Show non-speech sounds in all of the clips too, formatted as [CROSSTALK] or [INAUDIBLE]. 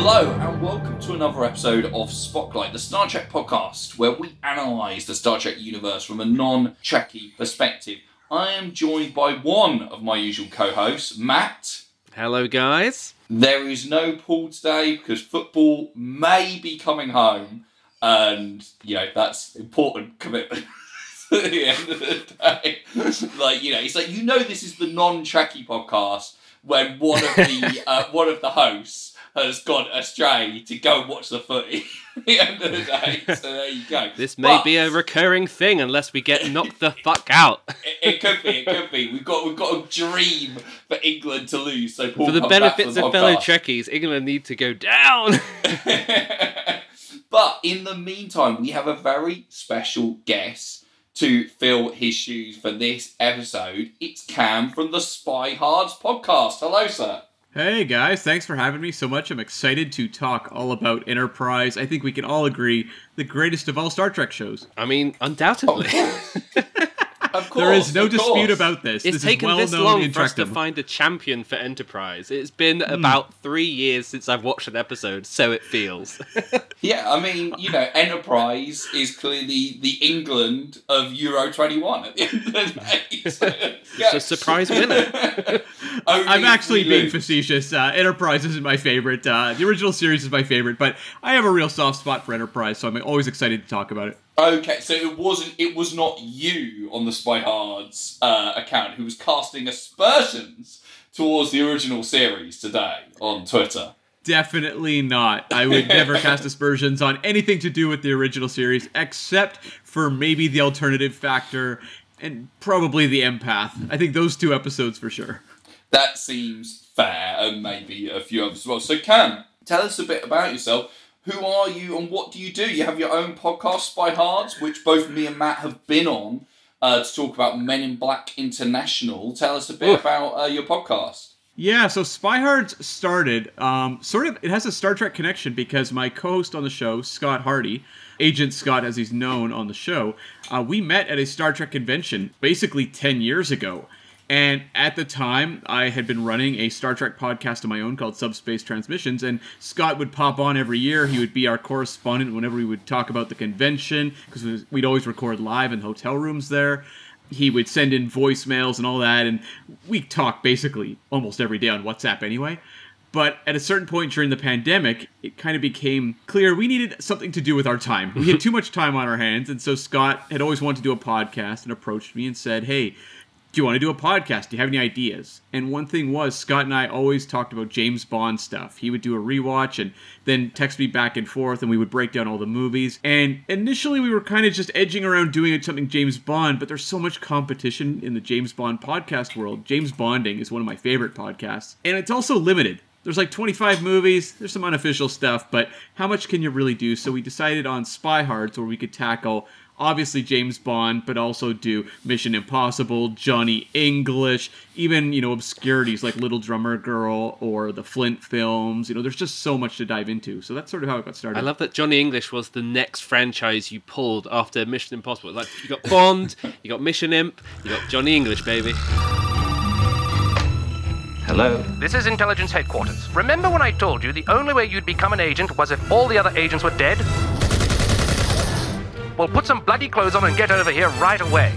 Hello, and welcome to another episode of Spotlight, the Star Trek podcast, where we analyse the Star Trek universe from a non Trekkie perspective. I am joined by one of my usual co hosts, Matt. Hello, guys. There is no Paul today because football may be coming home, and, you know, that's important commitment. [LAUGHS] At the end of the day, like you know, it's like you know, this is the non-Trekkie podcast when one of the [LAUGHS] uh, one of the hosts has gone astray to go and watch the footy [LAUGHS] at the end of the day. So there you go. This may But be a recurring thing unless we get knocked the fuck out. [LAUGHS] It, it could be. It could be. We've got we've got a dream for England to lose. So Paul For the benefits of fellow. Trekkies, England need to go down. [LAUGHS] but in the meantime, we have a very special guest to fill his shoes for this episode. It's Cam from the Spy Hards podcast. Hello, sir. Hey guys, thanks for having me so much. I'm excited to talk all about Enterprise. I think we can all agree the greatest of all Star Trek shows. I mean, undoubtedly. Of [LAUGHS] course, there is no of course. dispute about this. It's this taken is well this long for us to find a champion for Enterprise. It's been Hmm. about three years since I've watched an episode, so it feels. [LAUGHS] Yeah, I mean, you know, Enterprise is clearly the England of Euro 21 at the end of the day. [LAUGHS] So, yeah. a surprise winner. [LAUGHS] I'm actually being lose. facetious. Uh, Enterprise isn't my favorite. Uh, the original series is my favorite, but I have a real soft spot for Enterprise, so I'm always excited to talk about it. Okay, so it wasn't. It was not you on the Spy Hards uh, account who was casting aspersions towards the original series today on Twitter. Definitely not. I would [LAUGHS] never cast aspersions on anything to do with the original series, except for maybe the alternative factor and probably the empath. I think those two episodes for sure. That seems fair, and maybe a few others as well. So, Cam, tell us a bit about yourself. Who are you, and what do you do? You have your own podcast, Spy Hards, which both me and Matt have been on uh, to talk about Men in Black International. Tell us a bit Oof. about uh, your podcast. Yeah, so Spy Hards started um, sort of. It has a Star Trek connection because my co-host on the show, Scott Hardy, Agent Scott as he's known on the show, uh, we met at a Star Trek convention basically ten years ago. And at the time, I had been running a Star Trek podcast of my own called Subspace Transmissions, and Scott would pop on every year. He would be our correspondent whenever we would talk about the convention, because we'd always record live in hotel rooms there he would send in voicemails and all that, and we talk basically almost every day on WhatsApp anyway. But at a certain point during the pandemic, it kind of became clear we needed something to do with our time. We had [LAUGHS] too much time on our hands, and so Scott had always wanted to do a podcast and approached me and said, Hey, do you want to do a podcast? Do you have any ideas? And one thing was, Scott and I always talked about James Bond stuff. He would do a rewatch and then text me back and forth, and we would break down all the movies. And initially, we were kind of just edging around doing something James Bond, but there's so much competition in the James Bond podcast world. James Bonding is one of my favorite podcasts, and it's also limited. There's like 25 movies, there's some unofficial stuff, but how much can you really do? So we decided on Spy Hards, where we could tackle obviously James Bond, but also do Mission Impossible, Johnny English, even, you know, obscurities like Little Drummer Girl or the Flint films. You know, there's just so much to dive into. So that's sort of how it got started. I love that Johnny English was the next franchise you pulled after Mission Impossible. Like you got Bond, [LAUGHS] you got Mission Imp, you got Johnny English, baby. Hello? This is intelligence headquarters. Remember when I told you the only way you'd become an agent was if all the other agents were dead? Well, put some bloody clothes on and get over here right away.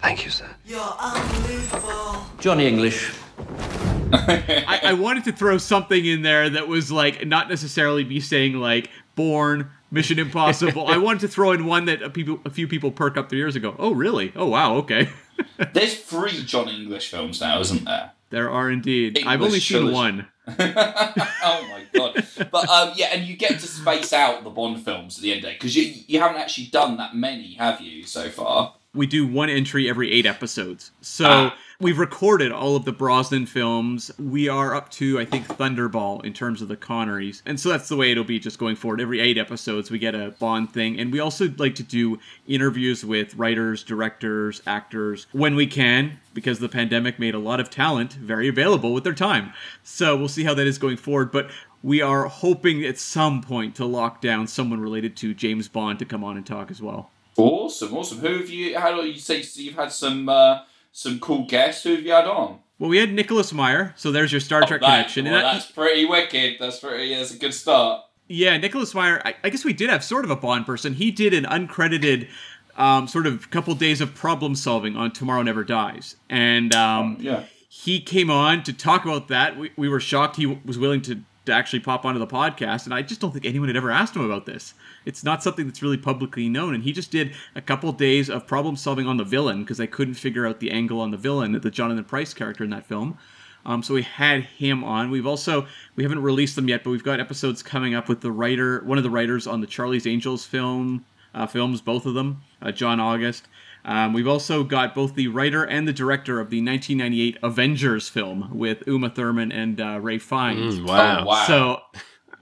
Thank you, sir. You're unbelievable. Johnny English. [LAUGHS] I, I wanted to throw something in there that was like not necessarily me saying like Bourne, Mission Impossible. I wanted to throw in one that a, people, a few people perk up three years ago. Oh, really? Oh, wow. Okay. [LAUGHS] There's three John English films now, isn't there? There are indeed. I've English only seen trilogy. one. [LAUGHS] oh my god! But um, yeah, and you get to space out the Bond films at the end of day because you you haven't actually done that many, have you, so far? We do one entry every eight episodes. So Ah. We've recorded all of the Brosnan films. We are up to, I think, Thunderball in terms of the Connerys. And so that's the way it'll be just going forward. Every eight episodes, we get a Bond thing. And we also like to do interviews with writers, directors, actors when we can, because the pandemic made a lot of talent very available with their time. So we'll see how that is going forward. But we are hoping at some point to lock down someone related to James Bond to come on and talk as well. Awesome, awesome. Who have you? How do you say you've had some uh, some cool guests. Who have you had on? Well, we had Nicholas Meyer, so there's your Star Trek Oh, that- connection. well, that- that's pretty wicked. That's pretty. That's a good start. Yeah, Nicholas Meyer. I, I guess we did have sort of a Bond person. He did an uncredited um, sort of couple days of problem solving on Tomorrow Never Dies, and um, Yeah. he came on to talk about that. We, we were shocked he was willing to, to actually pop onto the podcast, and I just don't think anyone had ever asked him about this. It's not something that's really publicly known, and he just did a couple days of problem solving on the villain because they couldn't figure out the angle on the villain, the Jonathan Pryce character in that film. Um, so we had him on. We've also we haven't released them yet, but we've got episodes coming up with the writer, one of the writers on the Charlie's Angels film uh, films, both of them, uh, John August. Um, we've also got both the writer and the director of the 1998 Avengers film with Uma Thurman and uh, Ralph Fiennes. Wow. Oh, wow. So,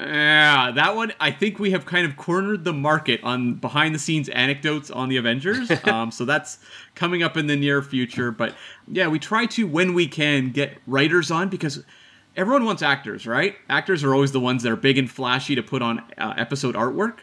yeah, that one I think we have kind of cornered the market on behind the scenes anecdotes on the Avengers. [LAUGHS] um, so that's coming up in the near future. But yeah, we try to when we can get writers on because everyone wants actors, right? Actors are always the ones that are big and flashy to put on uh, episode artwork,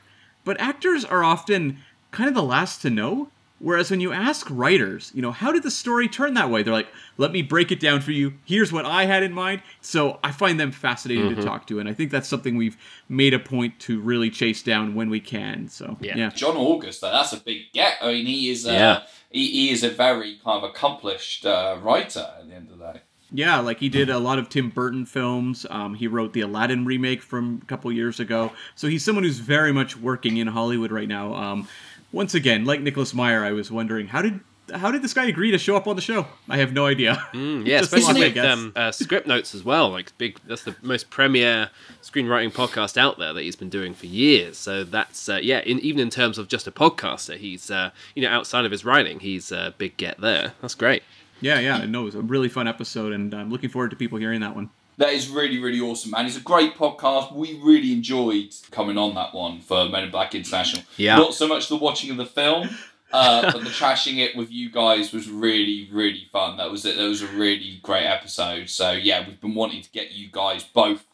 but actors are often kind of the last to know. Whereas when you ask writers, you know, how did the story turn that way? They're like, let me break it down for you. Here's what I had in mind. So I find them fascinating to talk to. And I think that's something we've made a point to really chase down when we can. So, Yeah. yeah. John August, though, that's a big get. I mean, he is. Uh, Yeah. He, he is a very kind of accomplished uh, writer at the end of the day. Yeah, like he did a lot of Tim Burton films. Um, he wrote the Aladdin remake from a couple years ago. So he's someone who's very much working in Hollywood right now. Um, once again, like Nicholas Meyer, I was wondering how did how did this guy agree to show up on the show? I have no idea. [LAUGHS] Mm, yeah, especially with um, uh, Scriptnotes as well. Like big, that's the most premier screenwriting podcast out there that he's been doing for years. So that's uh, yeah. In, even in terms of just a podcaster, he's uh, you know outside of his writing, he's a big get there. That's great. Yeah, yeah, no, it was a really fun episode, and I'm looking forward to people hearing that one. That is really, really awesome, man. It's a great podcast. We really enjoyed coming on that one for Men in Black International. Yeah. Not so much the watching of the film, uh, but the trashing it with you guys was really, really fun. That was it. That was a really great episode. So yeah, we've been wanting to get you guys both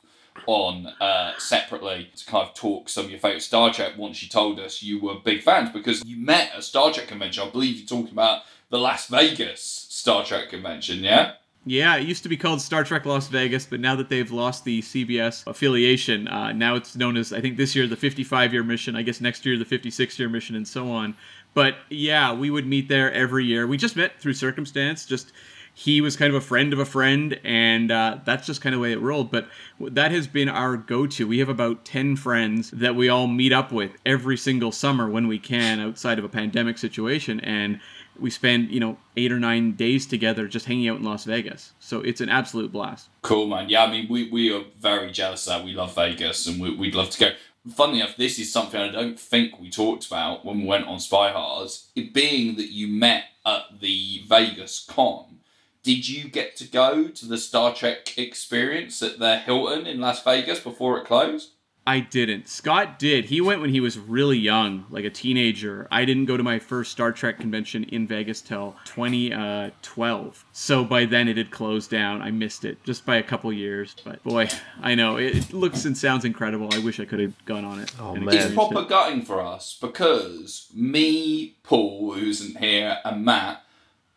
on uh, separately to kind of talk some of your favourite Star Trek once you told us you were big fans because you met at a Star Trek convention. I believe you're talking about the Las Vegas Star Trek convention, yeah? Yeah, it used to be called Star Trek Las Vegas, but now that they've lost the CBS affiliation, uh, now it's known as, I think this year, the 55 year mission, I guess next year, the 56 year mission, and so on. But yeah, we would meet there every year. We just met through circumstance, just he was kind of a friend of a friend, and uh, that's just kind of the way it rolled. But that has been our go to. We have about 10 friends that we all meet up with every single summer when we can outside of a pandemic situation. And we spend, you know, eight or nine days together just hanging out in Las Vegas. So it's an absolute blast. Cool, man. Yeah, I mean, we, we are very jealous that. We love Vegas and we, we'd love to go. Funnily enough, this is something I don't think we talked about when we went on Spy Hards. It being that you met at the Vegas con, did you get to go to the Star Trek experience at the Hilton in Las Vegas before it closed? I didn't. Scott did. He went when he was really young, like a teenager. I didn't go to my first Star Trek convention in Vegas till 2012. Uh, so by then it had closed down. I missed it just by a couple years. But boy, I know it, it looks and sounds incredible. I wish I could have gone on it. Oh, man. It's proper it. gutting for us because me, Paul, who isn't here, and Matt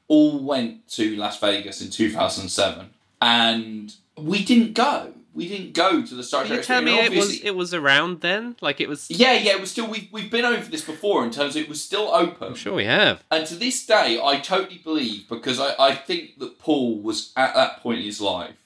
all went to Las Vegas in 2007 and we didn't go. We didn't go to the Star Trek you tell me it was it was around then? Like it was. Yeah, yeah, it was still. We've, we've been over this before in terms of it was still open. I'm sure we have. And to this day, I totally believe because I, I think that Paul was at that point in his life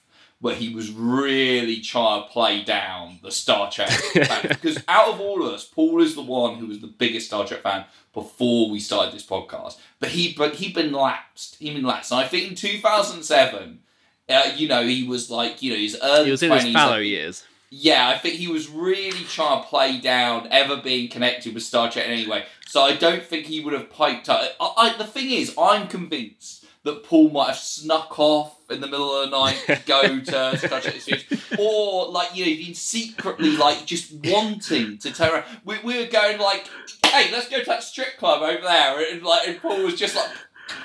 where he was really trying to play down the Star Trek [LAUGHS] fan. because out of all of us, Paul is the one who was the biggest Star Trek fan before we started this podcast. But he but he'd been lapsed. He'd been lapsed. And I think in two thousand seven, uh, you know, he was like, you know, his early He was in 20s, his fallow like- years. yeah, I think he was really trying to play down ever being connected with Star Trek in any way. So I don't think he would have piped up. I, I, the thing is, I'm convinced that Paul might have snuck off in the middle of the night to go [LAUGHS] to Star Trek Experience, or like you know, been secretly like just wanting to turn around. We, we were going like, "Hey, let's go to that strip club over there," and like, and Paul was just like,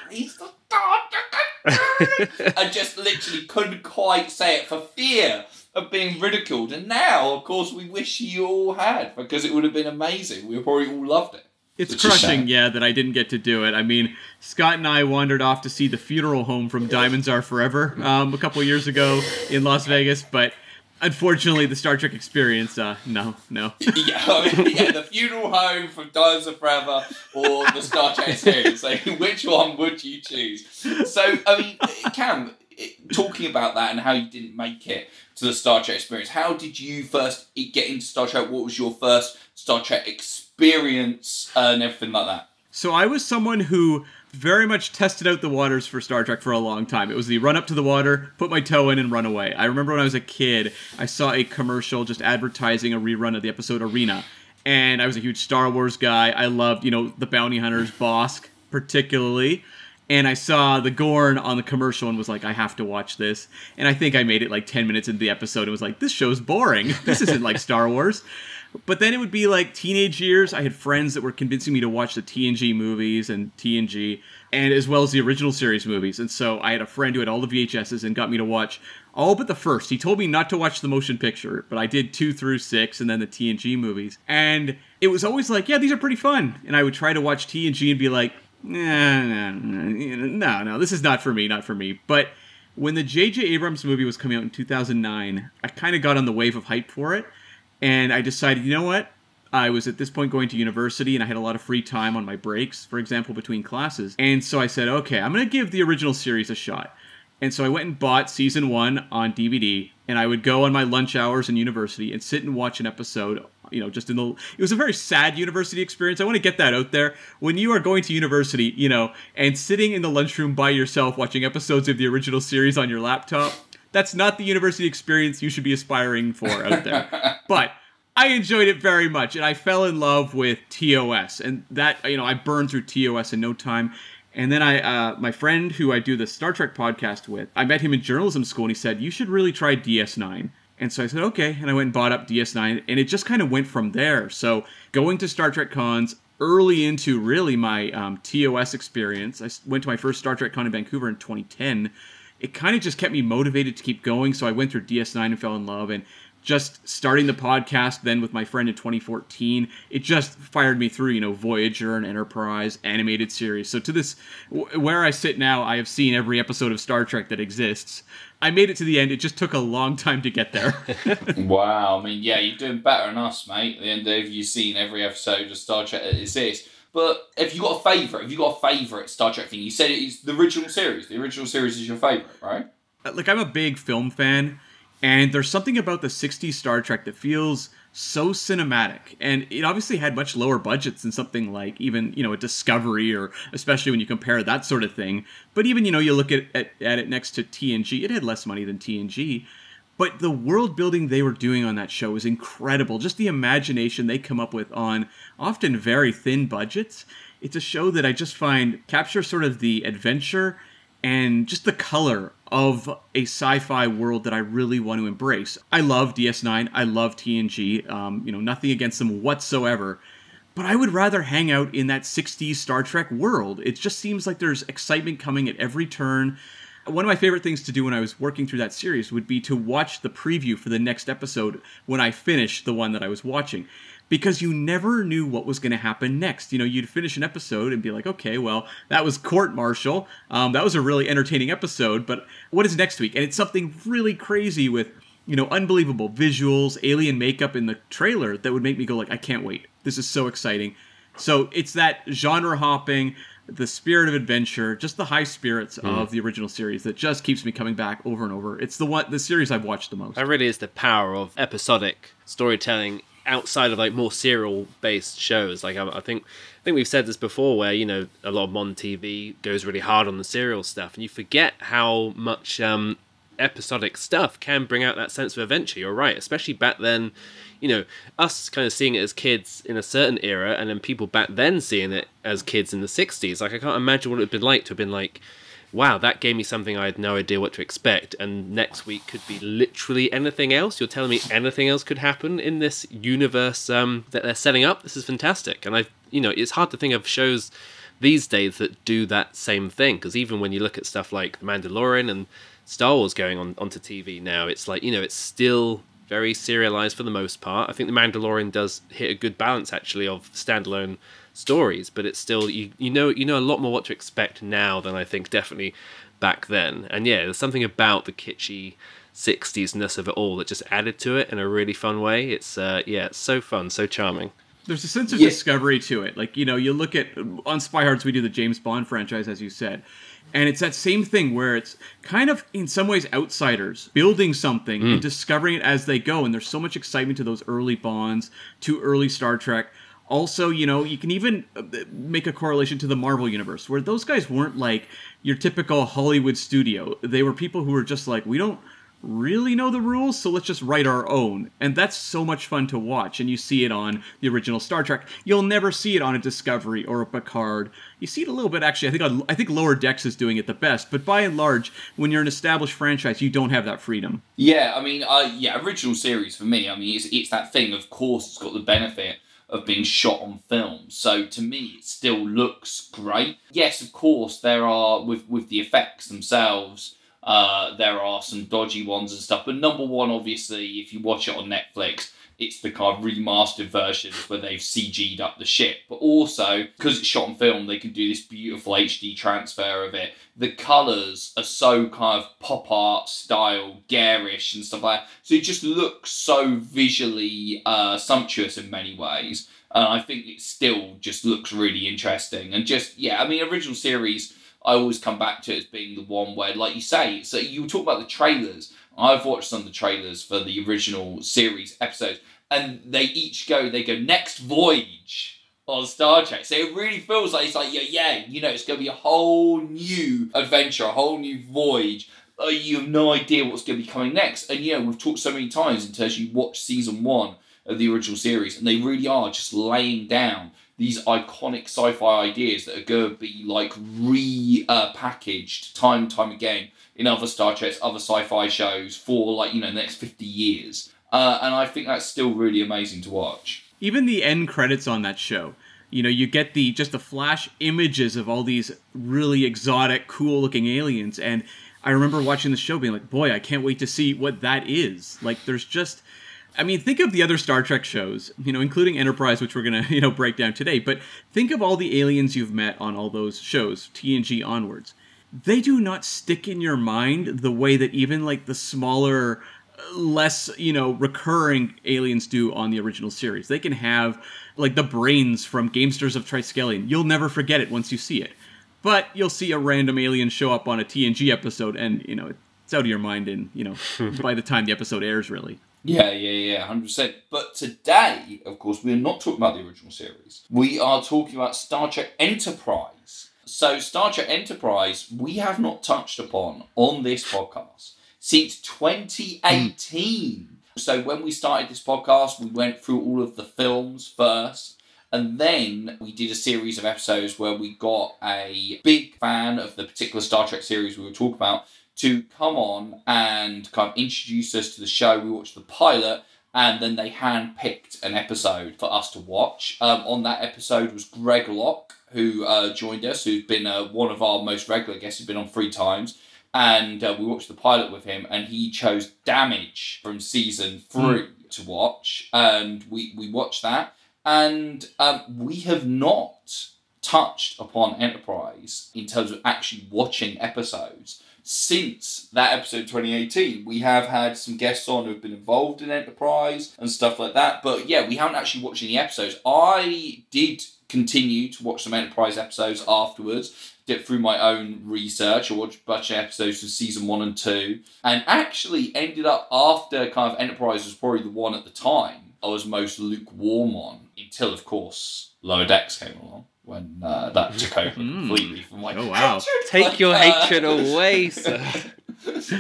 "He's the Star Trek," and just literally couldn't quite say it for fear of being ridiculed. And now, of course, we wish you all had because it would have been amazing. We probably all loved it. It's crushing, yeah, that I didn't get to do it. I mean, Scott and I wandered off to see the funeral home from Diamonds Are Forever um, a couple years ago in Las Vegas, but unfortunately, the Star Trek experience, uh, no, no. [LAUGHS] yeah, I mean, yeah, the funeral home from Are Forever or the Star Trek [LAUGHS] series. So, which one would you choose? So, I mean, Cam, talking about that and how you didn't make it to the Star Trek experience, how did you first get into Star Trek? What was your first Star Trek experience and everything like that? So I was someone who very much tested out the waters for Star Trek for a long time. It was the run up to the water, put my toe in, and run away. I remember when I was a kid, I saw a commercial just advertising a rerun of the episode Arena, and I was a huge Star Wars guy. I loved, you know, the bounty hunters, [LAUGHS] Bossk particularly. And I saw the Gorn on the commercial and was like, I have to watch this. And I think I made it like 10 minutes into the episode and was like, this show's boring. This isn't like [LAUGHS] Star Wars. But then it would be like teenage years. I had friends that were convincing me to watch the TNG movies and TNG, and as well as the original series movies. And so I had a friend who had all the VHSs and got me to watch all but the first. He told me not to watch the motion picture, but I did two through six and then the TNG movies. And it was always like, yeah, these are pretty fun. And I would try to watch TNG and be like, no, no, this is not for me, not for me. But when the J.J. Abrams movie was coming out in 2009, I kind of got on the wave of hype for it and I decided, you know what? I was at this point going to university and I had a lot of free time on my breaks, for example, between classes. And so I said, okay, I'm going to give the original series a shot. And so I went and bought season one on DVD, and I would go on my lunch hours in university and sit and watch an episode. You know, just in the. It was a very sad university experience. I want to get that out there. When you are going to university, you know, and sitting in the lunchroom by yourself watching episodes of the original series on your laptop, that's not the university experience you should be aspiring for out there. [LAUGHS] but I enjoyed it very much, and I fell in love with TOS, and that you know I burned through TOS in no time. And then I, uh, my friend who I do the Star Trek podcast with, I met him in journalism school, and he said you should really try DS9. And so I said okay, and I went and bought up DS9, and it just kind of went from there. So going to Star Trek cons early into really my um, TOS experience, I went to my first Star Trek con in Vancouver in 2010 it kind of just kept me motivated to keep going. So I went through DS9 and fell in love. And just starting the podcast then with my friend in 2014, it just fired me through, you know, Voyager and Enterprise, animated series. So to this, where I sit now, I have seen every episode of Star Trek that exists. I made it to the end. It just took a long time to get there. [LAUGHS] Wow, I mean, yeah, you're doing better than us, mate. At the end of you've seen every episode of Star Trek that exists. But have you got a favourite? Have you got a favourite Star Trek thing? You said it's the original series. The original series is your favourite, right? Uh, like I'm a big film fan, and there's something about the '60s Star Trek that feels so cinematic, and it obviously had much lower budgets than something like even you know a Discovery or especially when you compare that sort of thing. But even you know you look at at, at it next to TNG, it had less money than TNG. But the world building they were doing on that show is incredible. Just the imagination they come up with on often very thin budgets. It's a show that I just find captures sort of the adventure and just the color of a sci-fi world that I really want to embrace. I love DS9. I love TNG. Um, you know, nothing against them whatsoever. But I would rather hang out in that 60s Star Trek world. It just seems like there's excitement coming at every turn. One of my favorite things to do when I was working through that series would be to watch the preview for the next episode when I finished the one that I was watching. Because you never knew what was going to happen next. You know, you'd finish an episode and be like, okay, well, that was court martial. Um, that was a really entertaining episode, but what is next week? And it's something really crazy with you know, unbelievable visuals, alien makeup in the trailer that would make me go like, I can't wait. This is so exciting. So it's that genre hopping, the spirit of adventure, just the high spirits of the original series that just keeps me coming back over and over. It's the one the series I've watched the most. That really is the power of episodic storytelling outside of like more serial based shows. Like I, I think I think we've said this before, where you know a lot of modern TV goes really hard on the serial stuff, and you forget how much um, episodic stuff can bring out that sense of adventure. You're right, especially back then. You know, us kind of seeing it as kids in a certain era, and then people back then seeing it as kids in the '60s. Like I can't imagine what it would have been like to have been like wow, that gave me something I had no idea what to expect. And next week could be literally anything else. You're telling me anything else could happen in this universe um, that they're setting up. This is fantastic. And I, you know, it's hard to think of shows these days that do that same thing. Because even when you look at stuff like The Mandalorian and Star Wars going on onto TV now, it's like you know, it's still very serialized for the most part. I think The Mandalorian does hit a good balance actually of standalone stories, but it's still you you know you know a lot more what to expect now than I think definitely back then. And yeah, there's something about the kitschy 60s ness of it all that just added to it in a really fun way. It's uh, yeah, it's so fun, so charming. There's a sense of Yeah. discovery to it. Like, you know, you look at on Spy Hards, we do the James Bond franchise, as you said. And it's that same thing where it's kind of, in some ways, outsiders building something and discovering it as they go. And there's so much excitement to those early Bonds, to early Star Trek. Also, you know, you can even uh, make a correlation to the Marvel Universe, where those guys weren't like your typical Hollywood studio. They were people who were just like, we don't really know the rules, so let's just write our own. And that's so much fun to watch. And you see it on the original Star Trek. You'll never see it on a Discovery or a Picard. You see it a little bit actually. I think on, I think Lower Decks is doing it the best. But by and large, when you're an established franchise, you don't have that freedom. Yeah, I mean, uh, yeah, original series for me. I mean, it's it's that thing. Of course, it's got the benefit of being shot on film. So to me, it still looks great. Yes, of course, there are with with the effects themselves. Uh, there are some dodgy ones and stuff, but number one, obviously, if you watch it on Netflix, it's the kind of remastered versions where they've CG'd up the ship. But also, because it's shot on film, they can do this beautiful HD transfer of it. The colours are so kind of pop art style, garish and stuff like that. So it just looks so visually uh, sumptuous in many ways. And I think it still just looks really interesting. And just, yeah, I mean, original series, I always come back to it as being the one where, like you say, so you talk about the trailers. I've watched some of the trailers for the original series episodes, and they each go, they go, next voyage on Star Trek. So it really feels like it's like, yeah, yeah, you know, it's going to be a whole new adventure, a whole new voyage. Uh, you have no idea what's going to be coming next. And, you know, we've talked so many times until you watch season one of the original series, and they really are just laying down these iconic sci-fi ideas that are going to be like re uh, time and time again in other Star Treks, other sci-fi shows for like you know the next fifty years. Uh, and I think that's still really amazing to watch. Even the end credits on that show. You know, you get the just the flash images of all these really exotic, cool looking aliens, and I remember watching the show being like, boy, I can't wait to see what that is. Like, there's just I mean, think of the other Star Trek shows, you know, including Enterprise, which we're gonna, [LAUGHS] you know, break down today. But think of all the aliens you've met on all those shows, TNG onwards. They do not stick in your mind the way that even like the smaller, less, you know, recurring aliens do on the original series. They can have like the brains from Gamesters of Triskelion. You'll never forget it once you see it. But you'll see a random alien show up on a TNG episode, and you know it's out of your mind. And you know, [LAUGHS] by the time the episode airs, really. Yeah, yeah, yeah, hundred percent. But today, of course, we're not talking about the original series. We are talking about Star Trek Enterprise. So, Star Trek Enterprise, we have not touched upon on this podcast since 2018. So, when we started this podcast, we went through all of the films first. And then we did a series of episodes where we got a big fan of the particular Star Trek series we were talking about to come on and kind of introduce us to the show. We watched the pilot, and then they hand-picked an episode for us to watch. Um, on that episode was Greg Locke, who uh, joined us, who's been uh, one of our most regular guests. He's been on three times. And uh, we watched the pilot with him, and he chose Damage from season three to watch. And we, we watched that. And um, we have not touched upon Enterprise in terms of actually watching episodes since that episode 2018 we have had some guests on who have been involved in enterprise and stuff like that but yeah we haven't actually watched any episodes. I did continue to watch some enterprise episodes afterwards dip through my own research. I watched a bunch of episodes from season one and two and actually ended up after kind of enterprise was probably the one at the time i was most lukewarm on until of course lower decks came along when uh, that [LAUGHS] took over completely from my Oh, wow. Take your uh, hatred away, [LAUGHS] sir.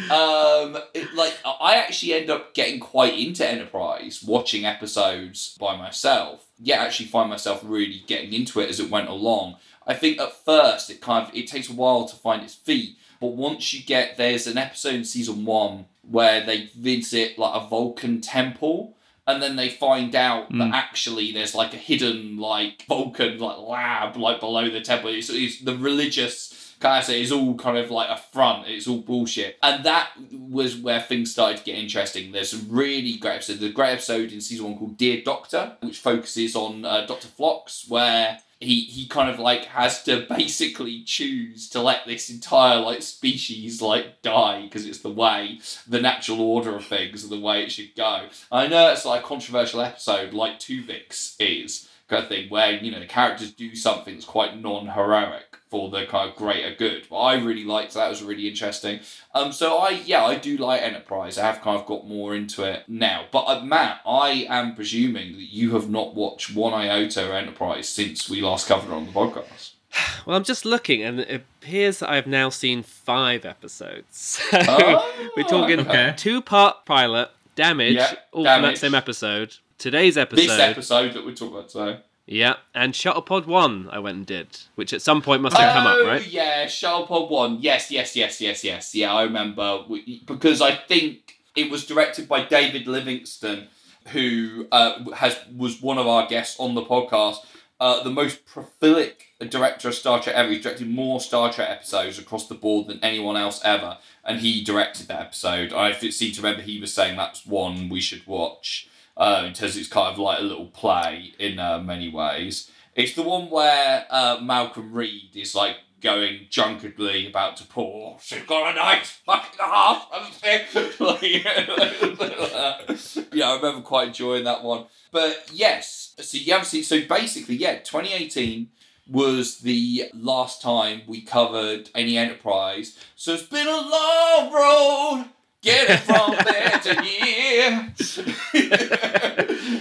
um, it, like I actually end up getting quite into Enterprise, watching episodes by myself. Yeah, actually find myself really getting into it as it went along. I think at first it kind of it takes a while to find its feet, but once you get there's an episode in season one where they visit like a Vulcan temple. And then they find out that actually there's like a hidden like Vulcan like lab like below the temple. It's, it's the religious kind of say it's all kind of like a front. It's all bullshit. And that was where things started to get interesting. There's some really great episodes. There's a great episode in season one called Dear Doctor, which focuses on uh, Dr. Phlox, where he he kind of like has to basically choose to let this entire like species like die because it's the way the natural order of things the way it should go. I know it's like a controversial episode like Tuvix is kind of thing where you know the characters do something that's quite non-heroic for the kind of greater good. But I really liked that; it was really interesting. Um, so I yeah I do like Enterprise. I have kind of got more into it now. But uh, Matt, I am presuming that you have not watched one iota of Enterprise since we last covered it on the podcast. [SIGHS] Well, I'm just looking, and it appears that I've now seen five episodes. [LAUGHS] So Oh, we're talking okay. two-part pilot, damage, Yeah, all from that same episode. Today's episode, This episode that we're talking about today. Yeah, and Shuttlepod One. I went and did, which at some point must have come up, Oh, right? Yeah, Shuttlepod One. Yes, yes, yes, yes, yes. Yeah, I remember because I think it was directed by David Livingston, who uh, has was one of our guests on the podcast. Uh, the most prolific director of Star Trek ever. He's directed more Star Trek episodes across the board than anyone else ever, and he directed that episode. I seem to remember he was saying that's one we should watch. Uh, in terms of it's kind of like a little play in uh, many ways. It's the one where uh, Malcolm Reed is like going drunkenly about to pour. She's got a nice fucking half. [LAUGHS] [LAUGHS] Yeah, I remember quite enjoying that one. But yes, so you have seen. So basically, yeah, 2018 was the last time we covered any enterprise. So it's been a long road. Getting from there to here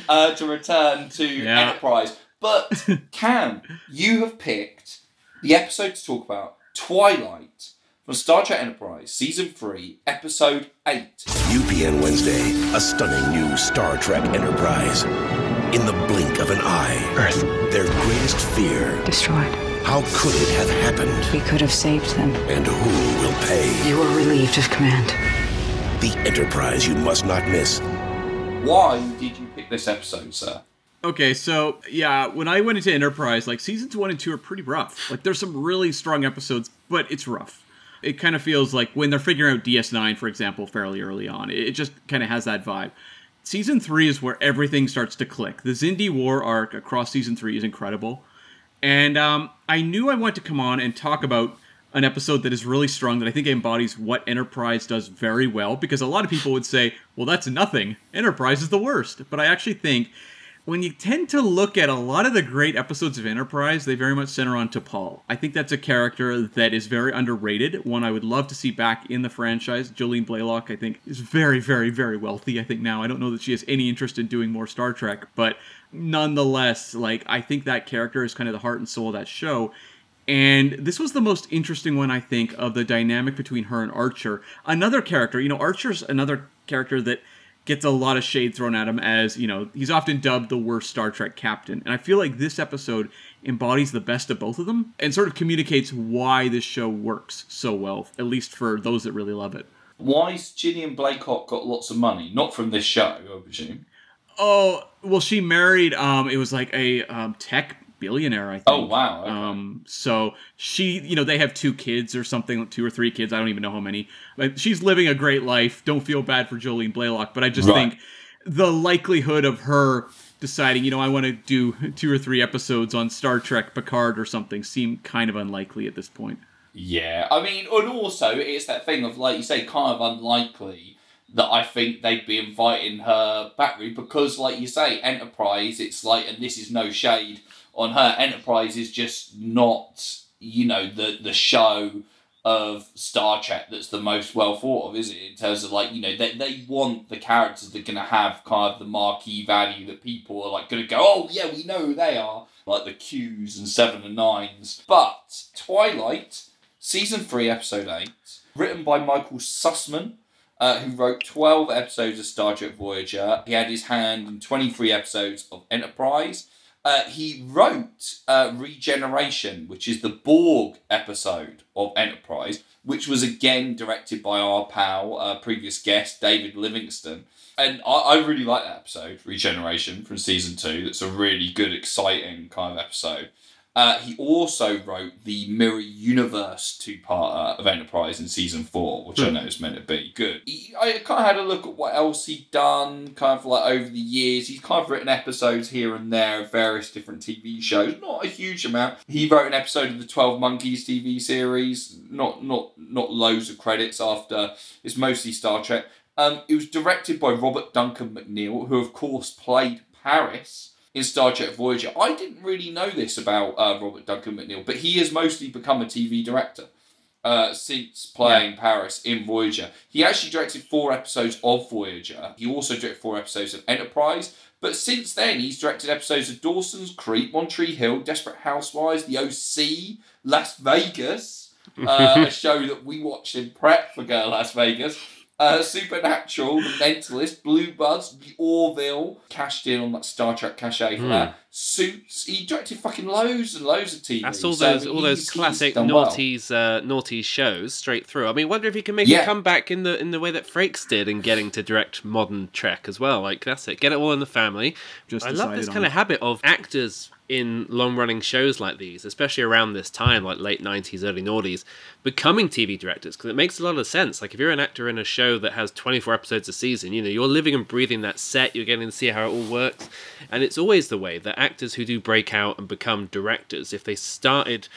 uh, to return to Yeah. Enterprise. But [LAUGHS] Cam, you have picked the episode to talk about Twilight from Star Trek Enterprise, Season 3, Episode 8. UPN Wednesday, a stunning new Star Trek Enterprise. In the blink of an eye, Earth. their greatest fear. Destroyed. How could it have happened? We could have saved them. And who will pay? You are relieved of command. The Enterprise you must not miss. Why did you pick this episode, sir? Okay, so yeah, when I went into Enterprise, like seasons one and two are pretty rough. Like there's some really strong episodes, but it's rough. It kind of feels like when they're figuring out DS9, for example, fairly early on. It it just kind of has that vibe. Season three is where everything starts to click. The Xindi War arc across season three is incredible. And um, I knew I wanted to come on and talk about an episode that is really strong that I think embodies what Enterprise does very well because a lot of people would say, well, that's nothing. Enterprise is the worst. But I actually think when you tend to look at a lot of the great episodes of Enterprise, they very much center on T'Pol. I think that's a character that is very underrated, one I would love to see back in the franchise. Jolene Blalock, I think, is very, very, very wealthy, I think now. I don't know that she has any interest in doing more Star Trek, but nonetheless, like, I think that character is kind of the heart and soul of that show. And this was the most interesting one, I think, of the dynamic between her and Archer. Another character, you know, Archer's another character that gets a lot of shade thrown at him as, you know, he's often dubbed the worst Star Trek captain. And I feel like this episode embodies the best of both of them and sort of communicates why this show works so well, at least for those that really love it. Why's Gillian Blaycock got lots of money? Not from this show, I presume. Oh, well, she married, um, it was like a um, tech billionaire, I think. Oh, wow, okay. Um, so she, you know, they have two kids or something, two or three kids. I don't even know how many. But she's living a great life. Don't feel bad for Jolene Blalock, but I just Right. think the likelihood of her deciding, you know, I want to do two or three episodes on Star Trek Picard or something seem kind of unlikely at this point. Yeah, I mean, and also it's that thing of like you say, kind of unlikely that I think they'd be inviting her back really because, like you say, Enterprise. It's like, and this is no shade on her. Enterprise is just not, you know, the the show of Star Trek that's the most well thought of, is it? In terms of like, you know, they they want the characters that are gonna have kind of the marquee value that people are like gonna go, oh yeah, we know who they are, like the Qs and seven and nines. But Twilight. Season 3, Episode 8, written by Michael Sussman, uh, who wrote 12 episodes of Star Trek Voyager. He had his hand in 23 episodes of Enterprise. Uh, he wrote uh, Regeneration, which is the Borg episode of Enterprise, which was again directed by our pal, uh, previous guest, David Livingston. And I, I really like that episode, Regeneration, from season two. That's a really good, exciting kind of episode. Uh, he also wrote the Mirror Universe two-parter of Enterprise in season four, which I know is meant to be good. He, I kind of had a look at what else he'd done, kind of like over the years. He's kind of written episodes here and there of various different TV shows, not a huge amount. He wrote an episode of the Twelve Monkeys TV series, not not not loads of credits after. It's mostly Star Trek. Um, it was directed by Robert Duncan McNeil, who of course played Paris in Star Trek Voyager. I didn't really know this about uh, Robert Duncan McNeil, but he has mostly become a TV director uh, since playing Paris in Voyager. He actually directed four episodes of Voyager. He also directed four episodes of Enterprise. But since then, he's directed episodes of Dawson's Creek, One Tree Hill, Desperate Housewives, The OC, Las Vegas, uh, [LAUGHS] a show that we watched in prep for Girl Las Vegas. Uh, Supernatural, The Mentalist, Blue Bloods, The Orville, cashed in on that Star Trek cachet for that. Suits, he directed fucking loads and loads of TV. That's all so those all those classic done well. noughties uh, naughty shows straight through. I mean, wonder if he can make Yeah. a comeback in the in the way that Frakes did in getting to direct modern Trek as well. Like that's it. Get it all in the family. Just I love this kind on. of habit of actors in long running shows like these, especially around this time, like late nineties, early noughties, becoming TV directors because it makes a lot of sense. Like if you're an actor in a show that has twenty four episodes a season, you know you're living and breathing that set. You're getting to see how it all works, and it's always the way that actors who do break out and become directors, if they started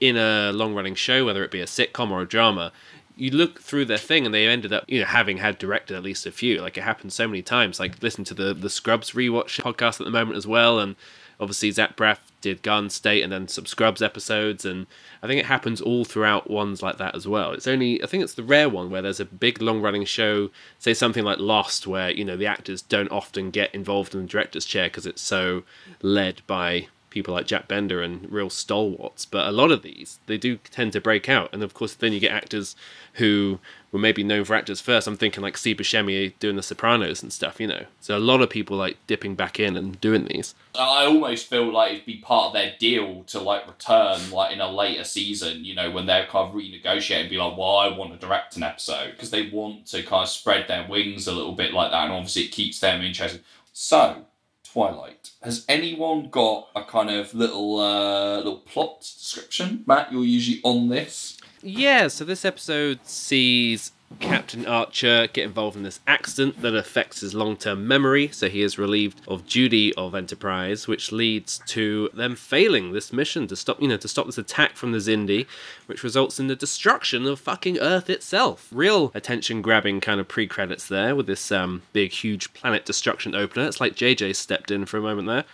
in a long running show, whether it be a sitcom or a drama, you look through their thing and they ended up, you know, having had directed at least a few. Like it happens so many times. Like listen to the the Scrubs rewatch podcast at the moment as well, and obviously Zach Braff did Garden State and then some Scrubs episodes, and I think it happens all throughout ones like that as well. It's only I think it's the rare one where there's a big long running show, say something like Lost, where you know the actors don't often get involved in the director's chair because it's so led by people like Jack Bender and real stalwarts. But a lot of these, they do tend to break out. And of course, then you get actors who were maybe known for actors first. I'm thinking like Steve Buscemi doing The Sopranos and stuff, you know. So a lot of people like dipping back in and doing these. I almost feel like it'd be part of their deal to like return like in a later season, you know, when they're kind of renegotiating and be like, well, I want to direct an episode because they want to kind of spread their wings a little bit like that, and obviously it keeps them interested. So, Twilight, has anyone got a kind of little uh, little plot description? Matt, you're usually on this. Yeah, so this episode sees Captain Archer get involved in this accident that affects his long term memory, so he is relieved of duty of Enterprise, which leads to them failing this mission to stop you know, to stop this attack from the Xindi, which results in the destruction of fucking Earth itself. Real attention grabbing kind of pre credits there with this um big huge planet destruction opener. It's like JJ stepped in for a moment there.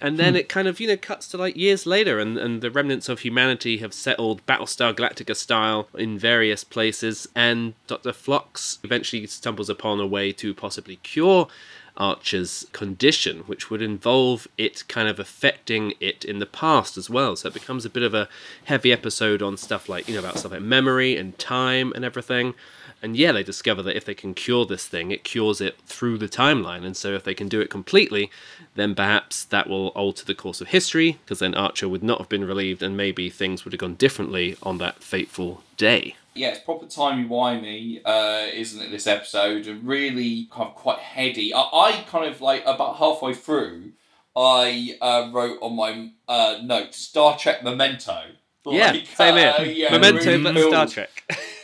And then hmm. it kind of, you know, cuts to like years later, and, and the remnants of humanity have settled Battlestar Galactica style in various places, and Dr. Phlox eventually stumbles upon a way to possibly cure Archer's condition, which would involve it kind of affecting it in the past as well. So it becomes a bit of a heavy episode on stuff like, you know, about stuff like memory and time and everything. And yeah, they discover that if they can cure this thing, it cures it through the timeline. And so if they can do it completely, then perhaps that will alter the course of history, because then Archer would not have been relieved and maybe things would have gone differently on that fateful day. Yeah, it's proper timey-wimey, uh, isn't it, this episode? And really kind of quite heady. I, I kind of, like, about halfway through, I uh, wrote on my uh, note, Star Trek Memento. yeah, Like, same here. uh, yeah, Memento, really but Star Trek. [LAUGHS]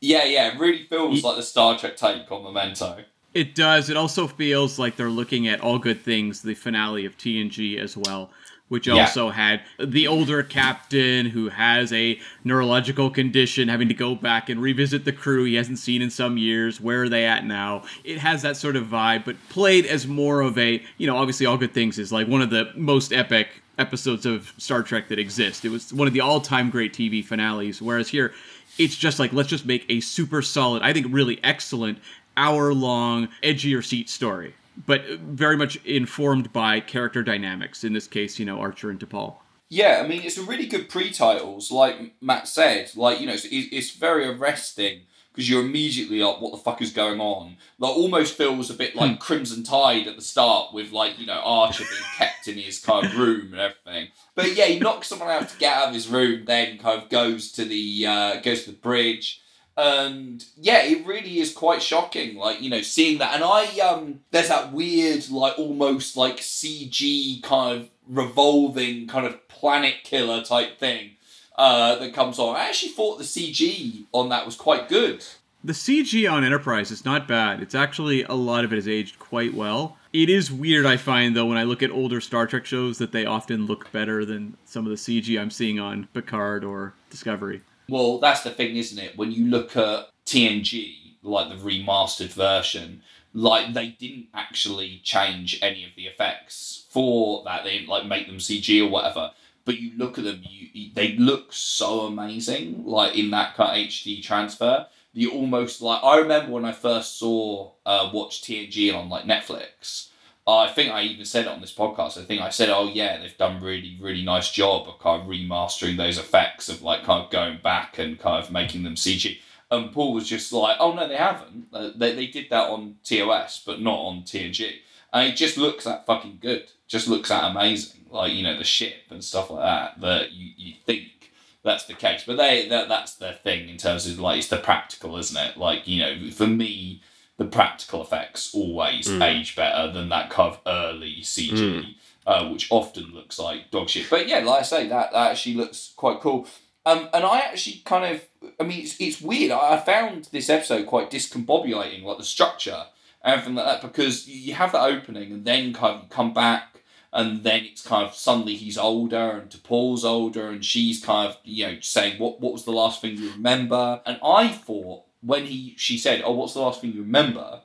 Yeah, yeah, it really feels like the Star Trek take on Memento. It does. It also feels like they're looking at All Good Things, the finale of TNG as well, which Yeah. also had the older captain who has a neurological condition having to go back and revisit the crew he hasn't seen in some years. Where are they at now? It has that sort of vibe, but played as more of a, you know, obviously All Good Things is like one of the most epic episodes of Star Trek that exist. It was one of the all-time great TV finales, whereas here it's just like let's just make a super solid, I think really excellent hour long, edgier seat story, but very much informed by character dynamics. In this case, you know, Archer and T'Pol. Yeah, I mean, it's a really good pre-titles, like Matt said. Like, you know, it's, it's very arresting because you're immediately like, what the fuck is going on? That almost feels a bit like Crimson Tide at the start with, like, you know, Archer being [LAUGHS] kept in his kind of room and everything. But yeah, he knocks someone out to get out of his room, then kind of goes to the uh, goes to the bridge. And yeah, it really is quite shocking, like, you know, seeing that. And I, um, there's that weird, like, almost like CG kind of revolving kind of planet killer type thing uh, that comes on. I actually thought the CG on that was quite good. The CG on Enterprise is not bad. It's actually a lot of it has aged quite well. It is weird, I find, though, when I look at older Star Trek shows that they often look better than some of the CG I'm seeing on Picard or Discovery. Well, that's the thing, isn't it? When you look at TNG, like the remastered version, like they didn't actually change any of the effects for that. They didn't like make them CG or whatever. But you look at them, you, they look so amazing, like in that kind of HD transfer. You almost like I remember when I first saw uh, watch TNG on like Netflix. I think I even said it on this podcast. I think I said, "Oh yeah, they've done really, really nice job of kind of remastering those effects of like kind of going back and kind of making them CG." And Paul was just like, "Oh no, they haven't. Uh, They they did that on TOS, but not on TNG." And it just looks that fucking good. Just looks that amazing. Like you know the ship and stuff like that. That you you think that's the case, but they that that's their thing in terms of like it's the practical, isn't it? Like you know, for me, the practical effects always age better than that kind of early CG, uh, which often looks like dog shit. But yeah, like I say, that, that actually looks quite cool. Um, and I actually kind of, I mean, it's, it's weird. I I found this episode quite discombobulating, like the structure, and everything like that, because you have that opening and then kind of come back and then it's kind of suddenly he's older and T'Pol's older and she's kind of you know saying what what was the last thing you remember? And I thought when he she said oh what's the last thing you remember?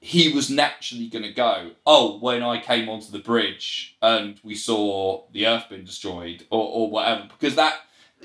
He was naturally going to go oh when I came onto the bridge and we saw the earth being destroyed or, or whatever. Because that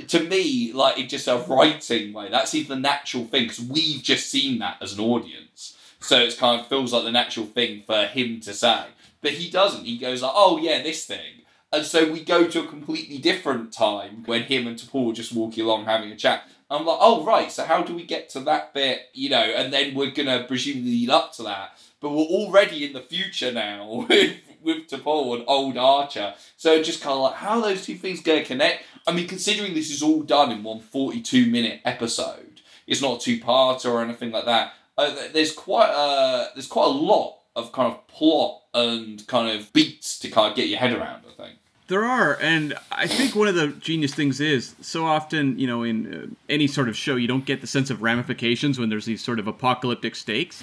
to me like it just a writing way that seems the natural thing because we've just seen that as an audience. So it's kind of feels like the natural thing for him to say but he doesn't. He goes like, "Oh yeah, this thing," and so we go to a completely different time when him and T'Pol just walking along having a chat. I'm like, "Oh right, so how do we get to that bit?" You know, and then we're gonna presumably lead up to that, but we're already in the future now [LAUGHS] with with T'Pol and old Archer. So just kind of like, how are those two things gonna connect? I mean, considering this is all done in one 42 minute episode, it's not a two parter or anything like that. Uh, there's quite a there's quite a lot of kind of plot and kind of beats to kind of get your head around. I think. There are, and I think one of the genius things is so often, you know, in uh, any sort of show, you don't get the sense of ramifications when there's these sort of apocalyptic stakes.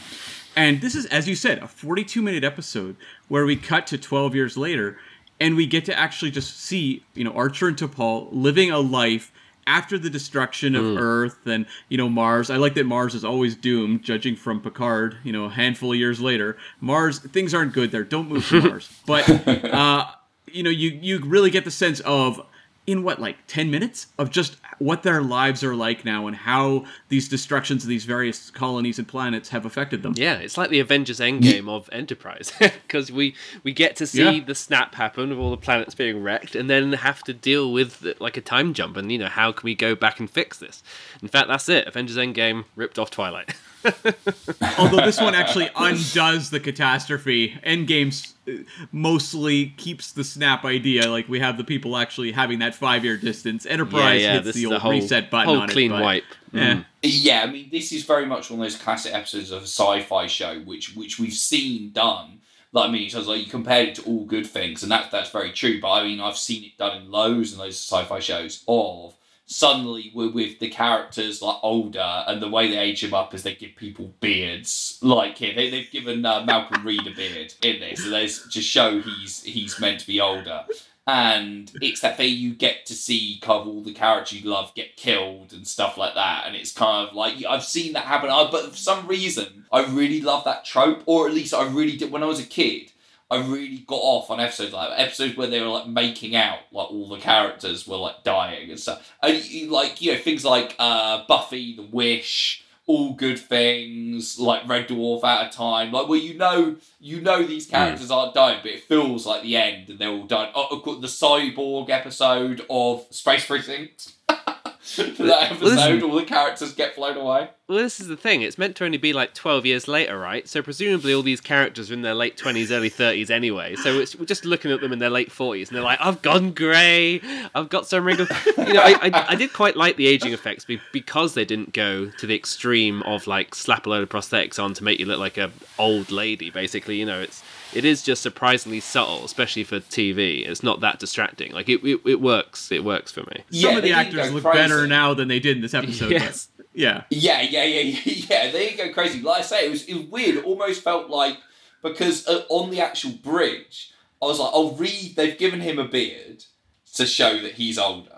And this is, as you said, a 42 minute episode where we cut to 12 years later and we get to actually just see, you know, Archer and T'Pol living a life after the destruction of Earth and, you know, Mars. I like that Mars is always doomed, judging from Picard, you know, a handful of years later. Mars, things aren't good there. Don't move to [LAUGHS] Mars. But, uh, you know, you, you really get the sense of, in what, like 10 minutes? Of just what their lives are like now and how these destructions of these various colonies and planets have affected them. Yeah, it's like the Avengers Endgame of Enterprise [LAUGHS] because we we get to see Yeah. the snap happen of all the planets being wrecked, and then have to deal with like a time jump, and you know how can we go back and fix this? In fact, that's it. Avengers Endgame ripped off Twilight. [LAUGHS] Although this one actually undoes the catastrophe. Endgame uh, mostly keeps the snap idea. Like we have the people actually having that five year distance. Enterprise yeah, hits the old whole- reset button whole on clean it. but- wipe. Yeah. Mm. Yeah, I mean, this is very much one of those classic episodes of a sci-fi show, which which we've seen done. Like, I mean, so it's like you compared it to all good things, and that that's very true. But I mean, I've seen it done in loads and those sci-fi shows of suddenly we're with the characters like older, and the way they age them up is they give people beards. Like here, they they've given uh, Malcolm Reed a beard in this, so they just show he's he's meant to be older. And it's that thing you get to see kind of all the characters you love get killed and stuff like that. And it's kind of like I've seen that happen, I, but for some reason I really love that trope, or at least I really did when I was a kid. I really got off on episodes like that. episodes where they were like making out, like all the characters were like dying and stuff. And like you know things like uh, Buffy, The Wish, all good things like Red Dwarf out of time, like where you know you know these characters aren't dying, but it feels like the end and they're all dying. Oh, the cyborg episode of Space Precinct. [LAUGHS] that episode, all the characters get flown away. Well, this is the thing. It's meant to only be like 12 years later, right? So presumably all these characters are in their late 20s, early 30s anyway. So it's, we're just looking at them in their late 40s, and they're like, "I've gone grey. I've got some wrinkles." You know, I, I, I did quite like the aging effects because they didn't go to the extreme of like slap a load of prosthetics on to make you look like a old lady. Basically, you know, it's it is just surprisingly subtle, especially for TV. It's not that distracting. Like it, it, it works. It works for me. Some of the actors look crazy. better now than they did in this episode. Yes. yeah. Yeah, yeah, yeah, [LAUGHS] yeah, They go, crazy. Like I say, it was, it was weird. It almost felt like because uh, on the actual bridge, I was like, "Oh, Reed, they've given him a beard to show that he's older."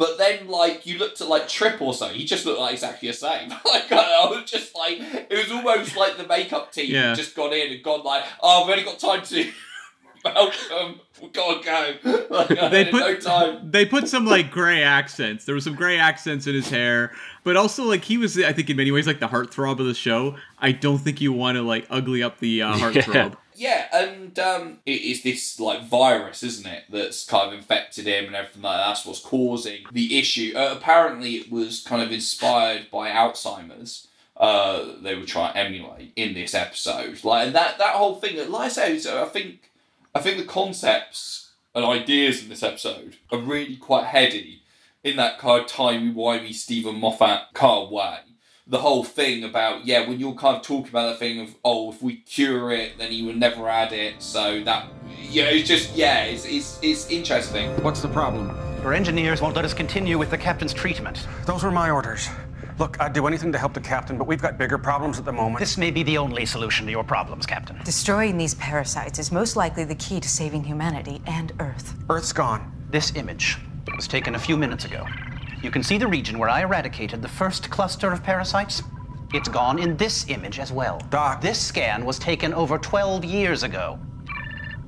But then, like, you looked at like Trip or so, he just looked like exactly the same. [LAUGHS] like, I was just like, it was almost like the makeup team Yeah. just gone in and gone like, "Oh, I've only got time to." [LAUGHS] Malcolm, we've got to go. [LAUGHS] Like, They put no time. they put some like gray accents. There was some gray accents in his hair, but also like he was, I think, in many ways like the heartthrob of the show. I don't think you want to like ugly up the uh, heartthrob. Yeah, and um, it is this like virus, isn't it, that's kind of infected him and everything like that. That's what's causing the issue. Uh, apparently, it was kind of inspired by Alzheimer's. Uh, they were trying to emulate in this episode, like and that that whole thing. Like I say, so I think I think the concepts and ideas in this episode are really quite heady in that kind of timey wimey Steven Moffat kind of way the whole thing about yeah when you're kind of talking about the thing of oh if we cure it then he would never add it so that yeah it's just yeah it's it's, it's interesting What's the problem? Our engineers won't let us continue with the captain's treatment. Those were my orders. Look, I'd do anything to help the captain, but we've got bigger problems at the moment. This may be the only solution to your problems, Captain. Destroying these parasites is most likely the key to saving humanity and Earth. Earth's gone. This image was taken a few minutes ago. You can see the region where I eradicated the first cluster of parasites. It's gone in this image as well. Doc. This scan was taken over 12 years ago.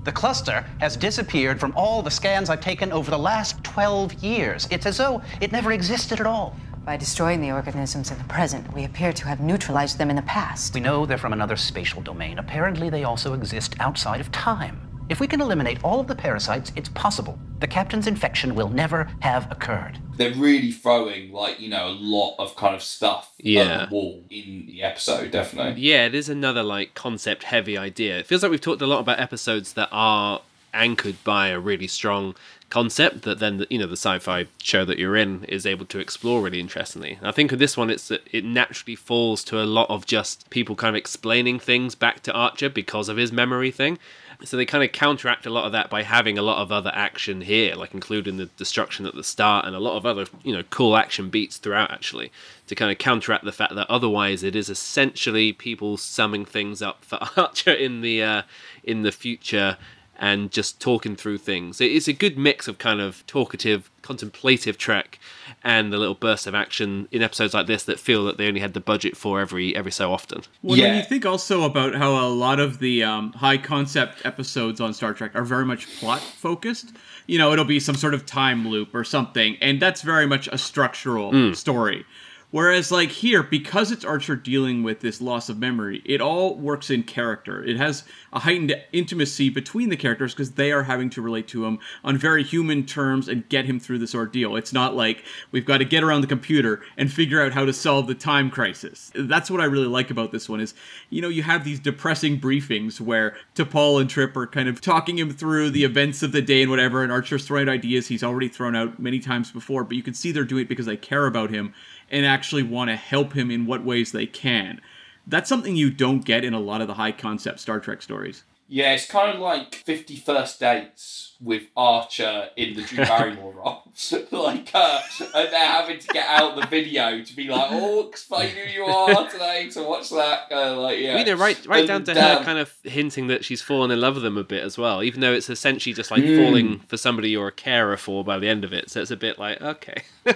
The cluster has disappeared from all the scans I've taken over the last 12 years. It's as though it never existed at all. By destroying the organisms in the present, we appear to have neutralized them in the past. We know they're from another spatial domain. Apparently, they also exist outside of time. If we can eliminate all of the parasites, it's possible. The captain's infection will never have occurred. they're really throwing like you know a lot of kind of stuff Yeah. at the wall in the episode definitely Yeah, it is another like concept heavy idea. It feels like we've talked a lot about episodes that are anchored by a really strong concept that then you know the sci-fi show that you're in is able to explore really interestingly. And I think with this one it's that it naturally falls to a lot of just people kind of explaining things back to Archer because of his memory thing. So they kind of counteract a lot of that by having a lot of other action here, like including the destruction at the start and a lot of other, you know, cool action beats throughout actually, to kind of counteract the fact that otherwise it is essentially people summing things up for [LAUGHS] Archer in the uh, in the future and just talking through things. It's a good mix of kind of talkative, contemplative Trek and the little bursts of action in episodes like this that feel that they only had the budget for every every so often. Well, Yeah. when you think also about how a lot of the um, high concept episodes on Star Trek are very much plot focused, you know, it'll be some sort of time loop or something, and that's very much a structural story. Whereas, like here, because it's Archer dealing with this loss of memory, it all works in character. It has a heightened intimacy between the characters because they are having to relate to him on very human terms and get him through this ordeal. It's not like we've got to get around the computer and figure out how to solve the time crisis. That's what I really like about this one is, you know, you have these depressing briefings where T'Pol and Trip are kind of talking him through the events of the day and whatever, and Archer's throwing out ideas he's already thrown out many times before, but you can see they're doing it because they care about him and actually want to help him in what ways they can. That's something you don't get in a lot of the high concept Star Trek stories. yeah it's kind of like 51st dates with archer in the drew barrymore role [LAUGHS] like uh, and they're having to get out the video to be like oh explain who you are today to watch that uh, like yeah You know, right, right down And, to her um, kind of hinting that she's fallen in love with him a bit as well, even though it's essentially just like Hmm. falling for somebody you're a carer for by the end of it. So it's a bit like, okay. [LAUGHS]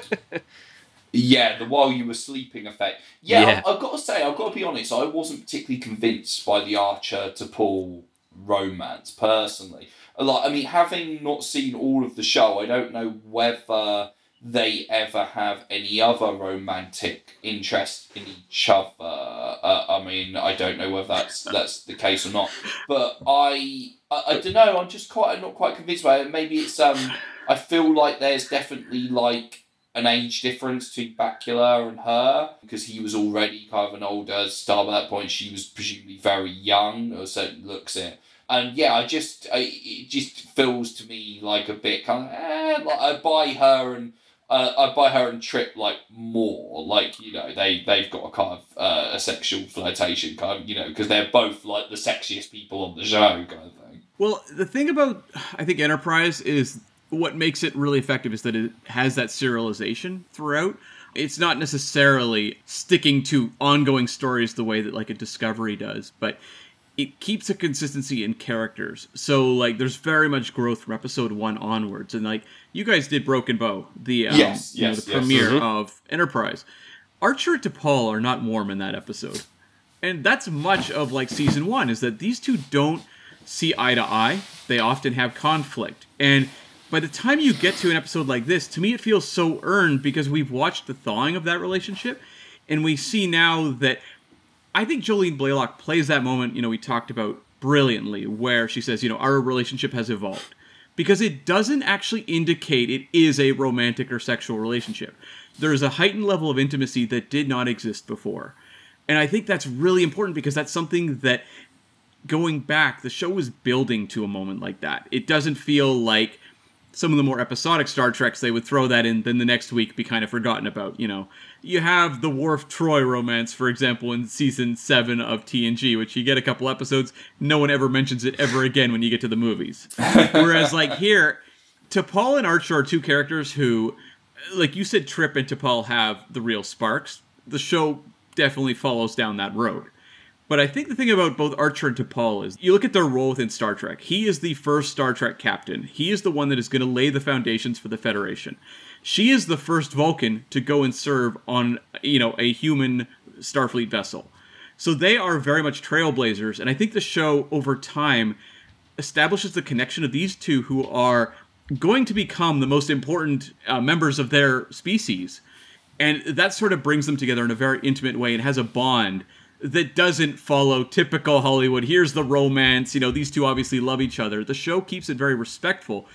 Yeah, the while you were sleeping effect. Yeah, Yeah. I, I've got to say, I've got to be honest, I wasn't particularly convinced by the Archer to T'Pol romance personally. Like, I mean, having not seen all of the show, I don't know whether they ever have any other romantic interest in each other. Uh, I mean, I don't know whether that's that's the case or not. But I, I, I don't know. I'm just quite not quite convinced by it. Maybe it's um. I feel like there's definitely like an age difference between Bakula and her because he was already kind of an older star by that point. She was presumably very young, or certain looks it. And yeah, I just I, it just feels to me like a bit kind of eh, like I buy her and uh, I buy her and Trip like more. Like you know, they they've got a kind of uh, a sexual flirtation kind of you know because they're both like the sexiest people on the show kind of thing. Well, the thing about I think Enterprise is what makes it really effective is that it has that serialization throughout. It's not necessarily sticking to ongoing stories the way that like a Discovery does, but it keeps a consistency in characters. So like there's very much growth from episode 1 onwards and like you guys did Broken Bow, the um, Yes, you know, yes, the yes. premiere Mhm. of Enterprise. Archer and T'Pol are not warm in that episode. And that's much of like season 1 is that these two don't see eye to eye. They often have conflict. And by the time you get to an episode like this, to me it feels so earned because we've watched the thawing of that relationship and we see now that I think Jolene Blalock plays that moment, you know, we talked about brilliantly, where she says, you know, our relationship has evolved. Because it doesn't actually indicate it is a romantic or sexual relationship. There is a heightened level of intimacy that did not exist before. And I think that's really important because that's something that going back, the show was building to a moment like that. It doesn't feel like some of the more episodic Star Treks, they would throw that in, then the next week be kind of forgotten about. You know, you have the Worf Troy romance, for example, in season seven of TNG, which you get a couple episodes, no one ever mentions it ever again when you get to the movies. [LAUGHS] Whereas, like here, T'Pol and Archer are two characters who, like you said, Trip and T'Pol have the real sparks. The show definitely follows down that road. But I think the thing about both Archer and T'Pol is you look at their role within Star Trek. He is the first Star Trek captain. He is the one that is going to lay the foundations for the Federation. She is the first Vulcan to go and serve on, you know, a human Starfleet vessel. So they are very much trailblazers, and I think the show over time establishes the connection of these two who are going to become the most important uh, members of their species. And that sort of brings them together in a very intimate way and has a bond that doesn't follow typical Hollywood. Here's the romance. You know, these two obviously love each other. The show keeps it very respectful.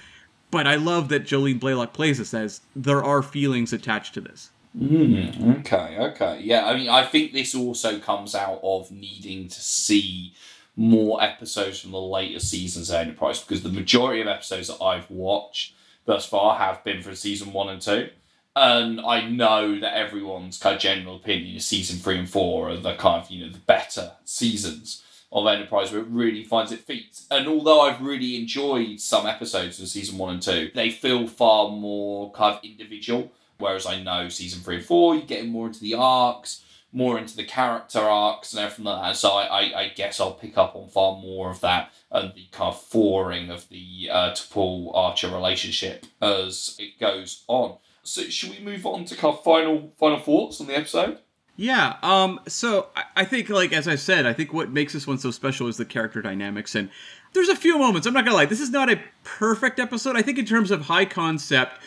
But I love that Jolene Blalock plays this as there are feelings attached to this. Mm, okay, okay. Yeah, I mean, I think this also comes out of needing to see more episodes from the later seasons of Enterprise because the majority of episodes that I've watched thus far have been from season one and two. And I know that everyone's kind of general opinion is season three and four are the kind of, you know, the better seasons of Enterprise where it really finds its feet. And although I've really enjoyed some episodes of season one and two, they feel far more kind of individual. Whereas I know season three and four, you're getting more into the arcs, more into the character arcs and everything like that. So I, I, I guess I'll pick up on far more of that and the kind of foring of the uh, T'Pol Archer relationship as it goes on. So should we move on to kind of final final thoughts on the episode? Yeah. Um. So I, I think, like as I said, I think what makes this one so special is the character dynamics, and there's a few moments. I'm not gonna lie. This is not a perfect episode. I think in terms of high concept,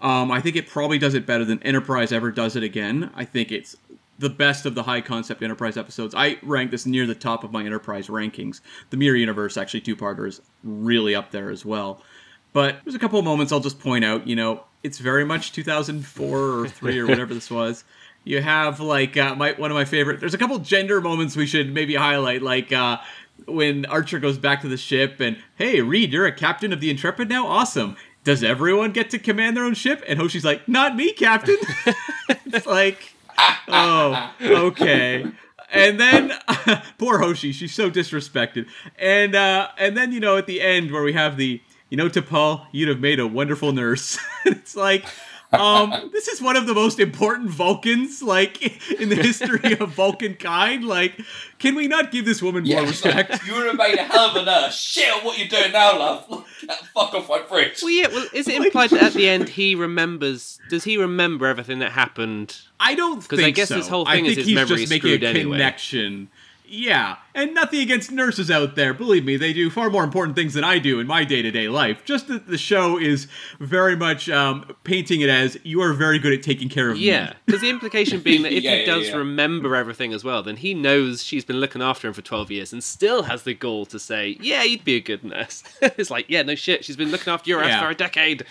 um, I think it probably does it better than Enterprise ever does it again. I think it's the best of the high concept Enterprise episodes. I rank this near the top of my Enterprise rankings. The Mirror Universe, actually, two parter is really up there as well. But there's a couple of moments I'll just point out. You know, it's very much 2004 or [LAUGHS] three or whatever this was. You have like uh, my one of my favorite. There's a couple gender moments we should maybe highlight, like uh, when Archer goes back to the ship and hey, Reed, you're a captain of the Intrepid now. Awesome. Does everyone get to command their own ship? And Hoshi's like, not me, Captain. [LAUGHS] it's like, oh, okay. And then [LAUGHS] poor Hoshi, she's so disrespected. And uh, and then you know at the end where we have the you know T'Pol, you'd have made a wonderful nurse. [LAUGHS] it's like um, this is one of the most important Vulcans, like in the history of [LAUGHS] Vulcan kind. Like, can we not give this woman more respect? [LAUGHS] you would have made a hell of a nurse. Shit what you're doing now, love. Fuck off my fridge. Well, yeah. Well, is it implied that at the end he remembers? Does he remember everything that happened? I don't because I guess so. this whole I thing is think his he's memory just making screwed a anyway. connection. Yeah, and nothing against nurses out there. Believe me, they do far more important things than I do in my day to day life. Just that the show is very much um, painting it as you are very good at taking care of me. Yeah, because the implication being that [LAUGHS] if Yeah, he yeah, does yeah. remember everything as well, then he knows she's been looking after him for 12 years and still has the gall to say, yeah, you'd be a good nurse. [LAUGHS] it's like, yeah, no shit, she's been looking after your ass for a decade.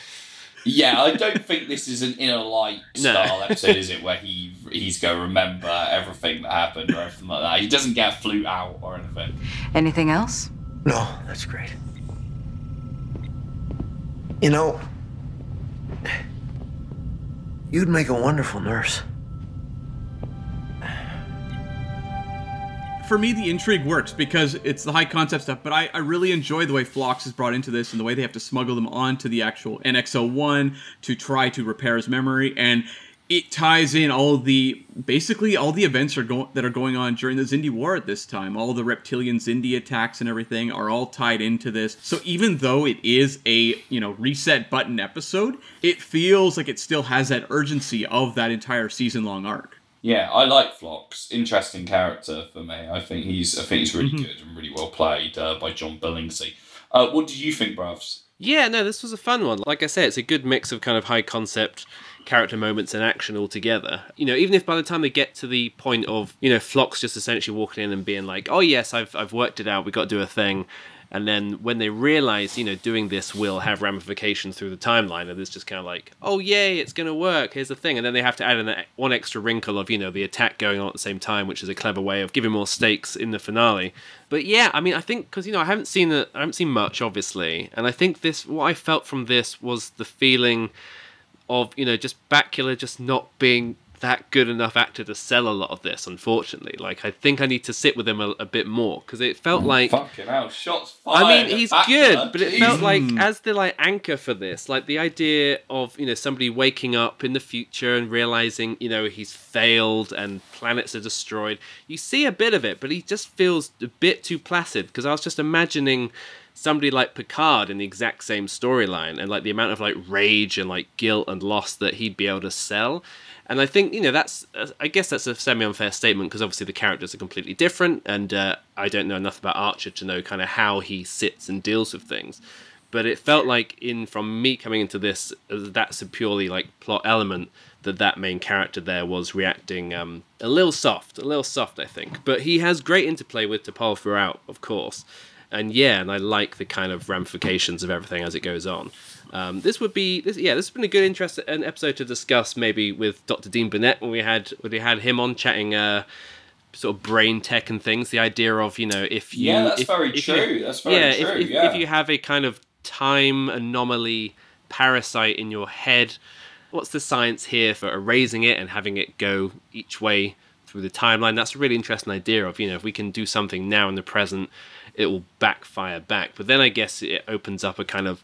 Yeah, I don't think this is an inner light [LAUGHS] No. style episode, is it? Where he he's going to remember everything that happened or anything like that. He doesn't get a flute out or anything. Anything else? No, that's great. You know, You'd make a wonderful nurse. For me, the intrigue works because it's the high concept stuff, but I, I really enjoy the way Phlox is brought into this and the way they have to smuggle them onto the actual NX-01 to try to repair his memory. And it ties in all the basically all the events are going that are going on during the Xindi War at this time. All the reptilian Xindi attacks and everything are all tied into this. So even though it is a you know reset button episode, it feels like it still has that urgency of that entire season long arc. Yeah, I like Phlox. Interesting character for me. I think he's I think he's really Mhm. good and really well played uh, by John Billingsley. Uh, what did you think, Bravs? Yeah, no, this was a fun one. Like I say, it's a good mix of kind of high concept character moments and action all together. You know, even if by the time they get to the point of, you know, Phlox just essentially walking in and being like, oh, yes, I've, I've worked it out, we've got to do a thing. And then when they realize, you know, doing this will have ramifications through the timeline, and it's just kind of like, oh, yay, it's going to work, here's the thing. And then they have to add in one extra wrinkle of, you know, the attack going on at the same time, which is a clever way of giving more stakes in the finale. But yeah, I mean, I think because you know I haven't seen I haven't seen much, obviously, and I think this what I felt from this was the feeling of you know just Bakula just not being that good enough actor to sell a lot of this. Unfortunately, like I think I need to sit with him a, a bit more because it felt like Fucking hell, shots fired. I mean, he's good, but it jeez. felt like as the like anchor for this, like the idea of you know somebody waking up in the future and realizing you know he's failed and planets are destroyed. You see a bit of it, but he just feels a bit too placid because I was just imagining somebody like Picard in the exact same storyline and like the amount of like rage and like guilt and loss that he'd be able to sell. And I think you know that's I guess that's a semi unfair statement because obviously the characters are completely different, and uh, I don't know enough about Archer to know kind of how he sits and deals with things. But it felt like in from me coming into this, that's a purely like plot element that that main character there was reacting um, a little soft, a little soft, I think. But he has great interplay with T'Pol throughout, of course. And yeah, and I like the kind of ramifications of everything as it goes on. Um, this would be, this, yeah, this has been a good interest, an episode to discuss maybe with Dr. Dean Burnett when we had when we had him on chatting uh, sort of brain tech and things. The idea of you know if you Yeah, that's if- very if you- true. That's very yeah, true, If, if, yeah. if you have a kind of time anomaly parasite in your head, what's the science here for erasing it and having it go each way through the timeline? That's a really interesting idea of, you know, if we can do something now in the present, it will backfire back. But then I guess it opens up a kind of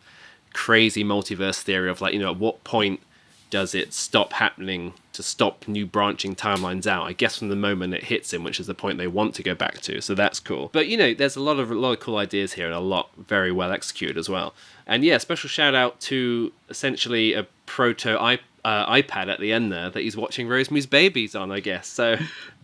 crazy multiverse theory of like, you know, at what point does it stop happening to stop new branching timelines out? I guess from the moment it hits him, which is the point they want to go back to. So that's cool. But you know, there's a lot of a lot of cool ideas here and a lot very well executed as well. And yeah, special shout out to essentially a proto uh, iPad at the end there that he's watching Rosemary's Babies on, I guess. So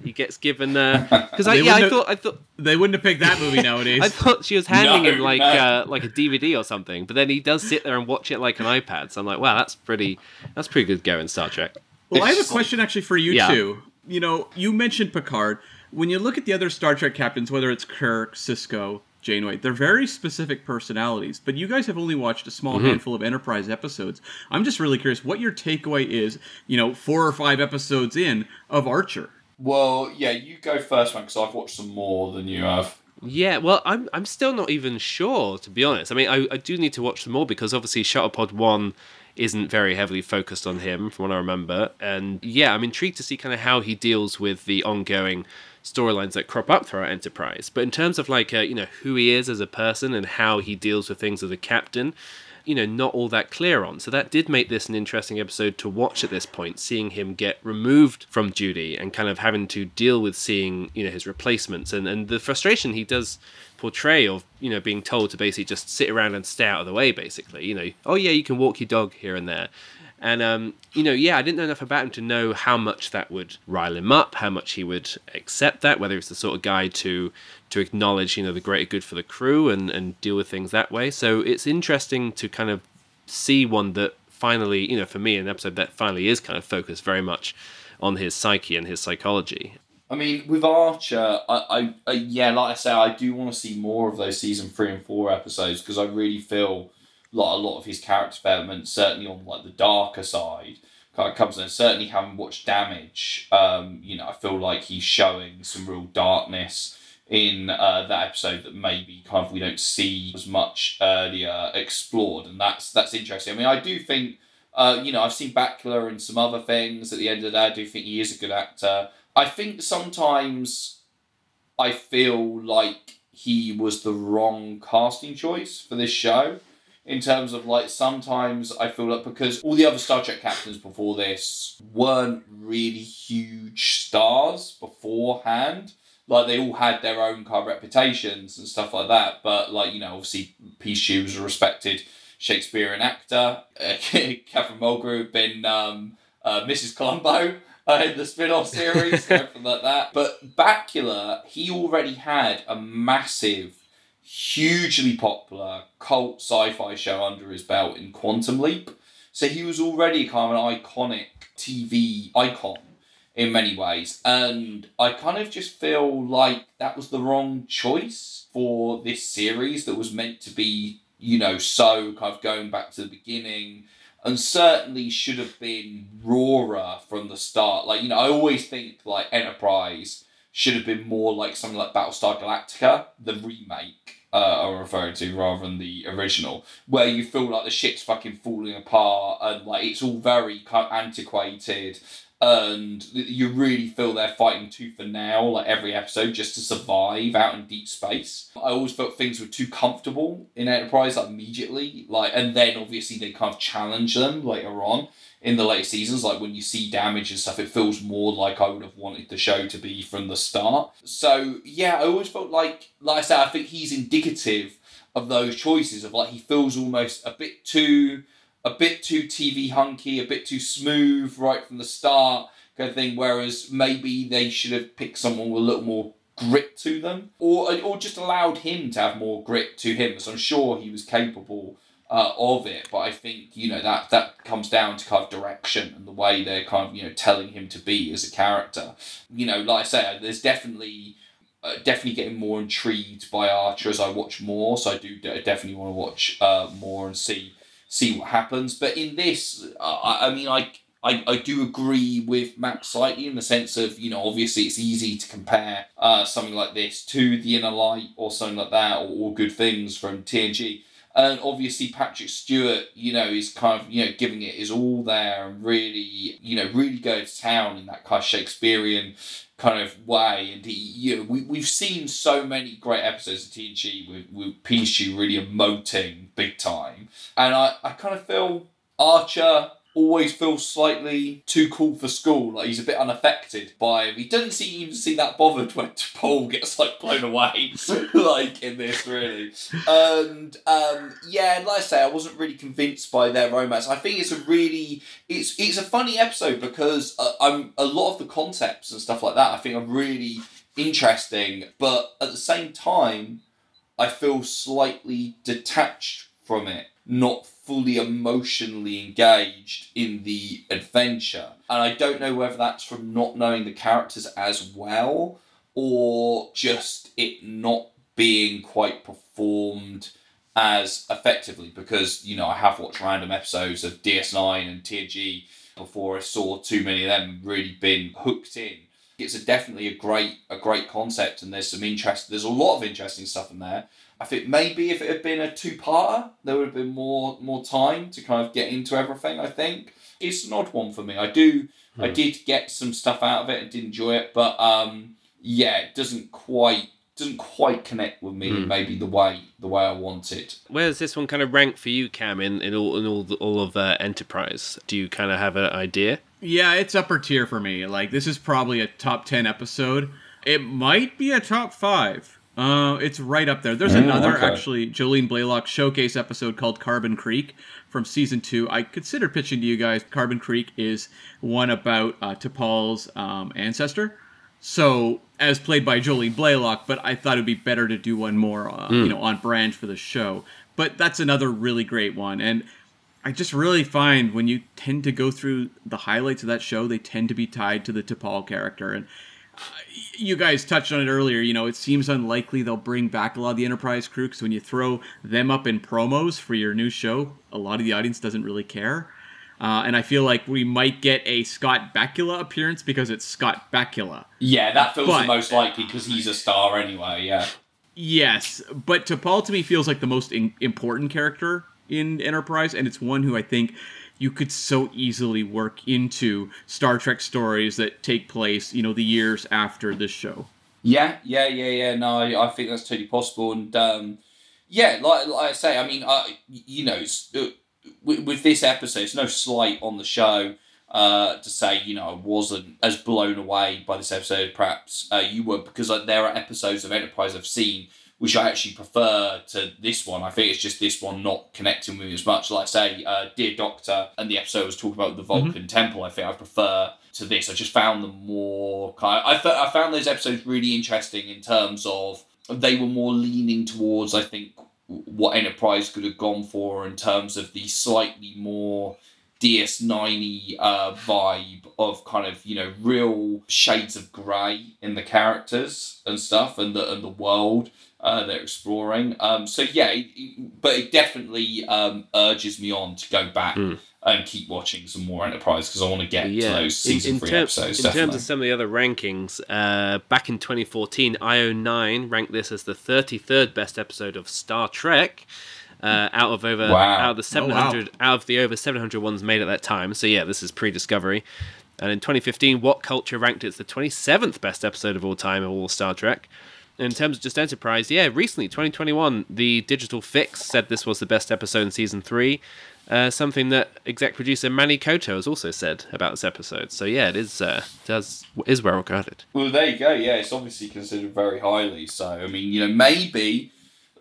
he gets given because I yeah I thought I thought They wouldn't have picked that movie [LAUGHS] nowadays. I thought she was handing No, him like no. uh, like a DVD or something, but then he does sit there and watch it like an iPad. So I'm like, wow, that's pretty that's pretty good going Star Trek. Well, I have a question actually for you Yeah. two. You know, you mentioned Picard. When you look at the other Star Trek captains, whether it's Kirk, Sisko, Janeway, they're very specific personalities. But you guys have only watched a small Mhm. handful of Enterprise episodes. I'm just really curious what your takeaway is. You know, four or five episodes in of Archer. Well, yeah, you go first, man, because I've watched some more than you have. Yeah, well, I'm I'm still not even sure to be honest. I mean, I, I do need to watch them more because obviously Shuttlepod One isn't very heavily focused on him, from what I remember. And yeah, I'm intrigued to see kind of how he deals with the ongoing storylines that crop up throughout Enterprise. But in terms of like uh, you know who he is as a person and how he deals with things as a captain, you know, not all that clear on. So that did make this an interesting episode to watch at this point, seeing him get removed from duty and kind of having to deal with seeing, you know, his replacements and, and the frustration he does portray of, you know, being told to basically just sit around and stay out of the way, basically. You know, oh yeah, you can walk your dog here and there. And um, you know, yeah, I didn't know enough about him to know how much that would rile him up, how much he would accept that, whether it's the sort of guy to to acknowledge, you know, the greater good for the crew and and deal with things that way. So it's interesting to kind of see one that finally, you know, for me, an episode that finally is kind of focused very much on his psyche and his psychology. I mean, with Archer, I, I, I yeah, like I say, I do want to see more of those season three and four episodes because I really feel like a lot of his character development, certainly on like the darker side, kind of comes in. Certainly, having watched Damage, um, you know, I feel like he's showing some real darkness in uh, that episode that maybe kind of we don't see as much earlier explored, and that's that's interesting. I mean, I do think Uh, you know, I've seen Bakula and some other things. At the end of the day, I do think he is a good actor. I think sometimes I feel like he was the wrong casting choice for this show. In terms of like, sometimes I feel like because all the other Star Trek captains before this weren't really huge stars beforehand. Like they all had their own kind of reputations and stuff like that. But like you know, obviously, Pichu was a respected Shakespearean actor. [LAUGHS] Catherine Mulgrew had been um, uh, Mrs. Columbo uh, in the spin-off series, [LAUGHS] everything like that. But Bakula, he already had a massive, hugely popular cult sci-fi show under his belt in Quantum Leap. So he was already kind of an iconic TV icon in many ways. And I kind of just feel like that was the wrong choice for this series that was meant to be, you know, so kind of going back to the beginning and certainly should have been rawer from the start. Like, you know, I always think like Enterprise should have been more like something like Battlestar Galactica, the remake. Uh, I'm referring to rather than the original, where you feel like the ship's fucking falling apart and like it's all very kind of antiquated and you really feel they're fighting tooth and nail like every episode just to survive out in deep space. I always felt things were too comfortable in Enterprise like immediately, like and then obviously they kind of challenge them later on in the later seasons. Like when you see damage and stuff, it feels more like I would have wanted the show to be from the start. So yeah, I always felt like, like I said, I think he's indicative of those choices of like he feels almost a bit too a bit too TV hunky, a bit too smooth right from the start kind of thing. Whereas maybe they should have picked someone with a little more grit to them, or or just allowed him to have more grit to him. So I'm sure he was capable uh, of it, but I think you know that that comes down to kind of direction and the way they're kind of you know telling him to be as a character. You know, like I say, there's definitely. Uh, definitely getting more intrigued by Archer as I watch more, so I do de- definitely want to watch uh, more and see see what happens. But in this, uh, I, I mean, I, I, I do agree with Matt slightly in the sense of, you know, obviously it's easy to compare uh, something like this to The Inner Light or something like that, or Good Things from TNG. And obviously Patrick Stewart, you know, is kind of, you know, giving it his all there and really, you know, really going to town in that kind of Shakespearean kind of way. And he, you know, we, we've seen so many great episodes of TNG with, with Pichu really emoting big time. And I, I kind of feel Archer always feels slightly too cool for school. Like he's a bit unaffected by him. He doesn't seem even see that bothered when [LAUGHS] T'Pol gets like blown away, [LAUGHS] like in this really. And um, yeah, like I say, I wasn't really convinced by their romance. I think it's a really it's it's a funny episode because uh, I'm a lot of the concepts and stuff like that. I think are really interesting, but at the same time, I feel slightly detached from it. Not fully emotionally engaged in the adventure. And I don't know whether that's from not knowing the characters as well or just it not being quite performed as effectively because you know I have watched random episodes of DS9 and TNG before I saw too many of them really been hooked in. It's a definitely a great a great concept and there's some interest there's a lot of interesting stuff in there. I think maybe if it had been a two-parter, there would have been more more time to kind of get into everything. I think it's an odd one for me. I do, I Hmm. did get some stuff out of it and did enjoy it, but um, yeah, it doesn't quite doesn't quite connect with me. Hmm. Maybe the way the way I want it. Where does this one kind of rank for you, Cam, in, in all in all all of uh, Enterprise? Do you kind of have an idea? Yeah, it's upper tier for me. Like this is probably a top ten episode. It might be a top five. Uh, it's right up there. There's Mm, another okay. actually Jolene Blalock showcase episode called Carbon Creek from season two. I considered pitching to you guys. Carbon Creek is one about uh, T'Pol's um, ancestor. So as played by Jolene Blalock, but I thought it'd be better to do one more, uh, Mm. you know, on brand for the show. But that's another really great one, and I just really find when you tend to go through the highlights of that show, they tend to be tied to the T'Pol character. And you guys touched on it earlier. You know, it seems unlikely they'll bring back a lot of the Enterprise crew because when you throw them up in promos for your new show, a lot of the audience doesn't really care. Uh, and I feel like we might get a Scott Bakula appearance because it's Scott Bakula. Yeah, that feels But- the most likely because he's a star anyway. Yeah. Yes, but T'Pol to me feels like the most in- important character in Enterprise, and it's one who I think you could so easily work into Star Trek stories that take place, you know, the years after this show. Yeah, yeah, yeah, yeah. No, I, I think that's totally possible, and um, yeah, like, like I say, I mean, uh, you know, uh, with, with this episode, it's no slight on the show uh, to say, you know, I wasn't as blown away by this episode. Perhaps uh, you were, because there are episodes of Enterprise I've seen which I actually prefer to this one. I think it's just this one not connecting with me as much. Like say, uh, Dear Doctor, and the episode was talking about the Vulcan mm-hmm. Temple. I think I prefer to this. I just found them more kind. Of, I th- I found those episodes really interesting in terms of they were more leaning towards. I think what Enterprise could have gone for in terms of the slightly more DS9 uh, vibe of kind of you know real shades of grey in the characters and stuff and the and the world uh, they're exploring. Um, so yeah, it, it, but it definitely um, urges me on to go back mm. and keep watching some more Enterprise because I want to get yeah. to those season in, in three ter- episodes. In definitely. terms of some of the other rankings, uh, back in 2014, IO9 ranked this as the 33rd best episode of Star Trek. Uh, out of over wow. out of the 700 oh, wow. out of the over 700 ones made at that time. So yeah, this is pre-discovery. And in 2015, What Culture ranked it as the 27th best episode of all time of all Star Trek in terms of just Enterprise, yeah, recently, 2021, the Digital Fix said this was the best episode in season three. Uh, something that exec producer Manny Coto has also said about this episode. So yeah, it is uh, does is well regarded. Well, there you go. Yeah, it's obviously considered very highly. So I mean, you know, maybe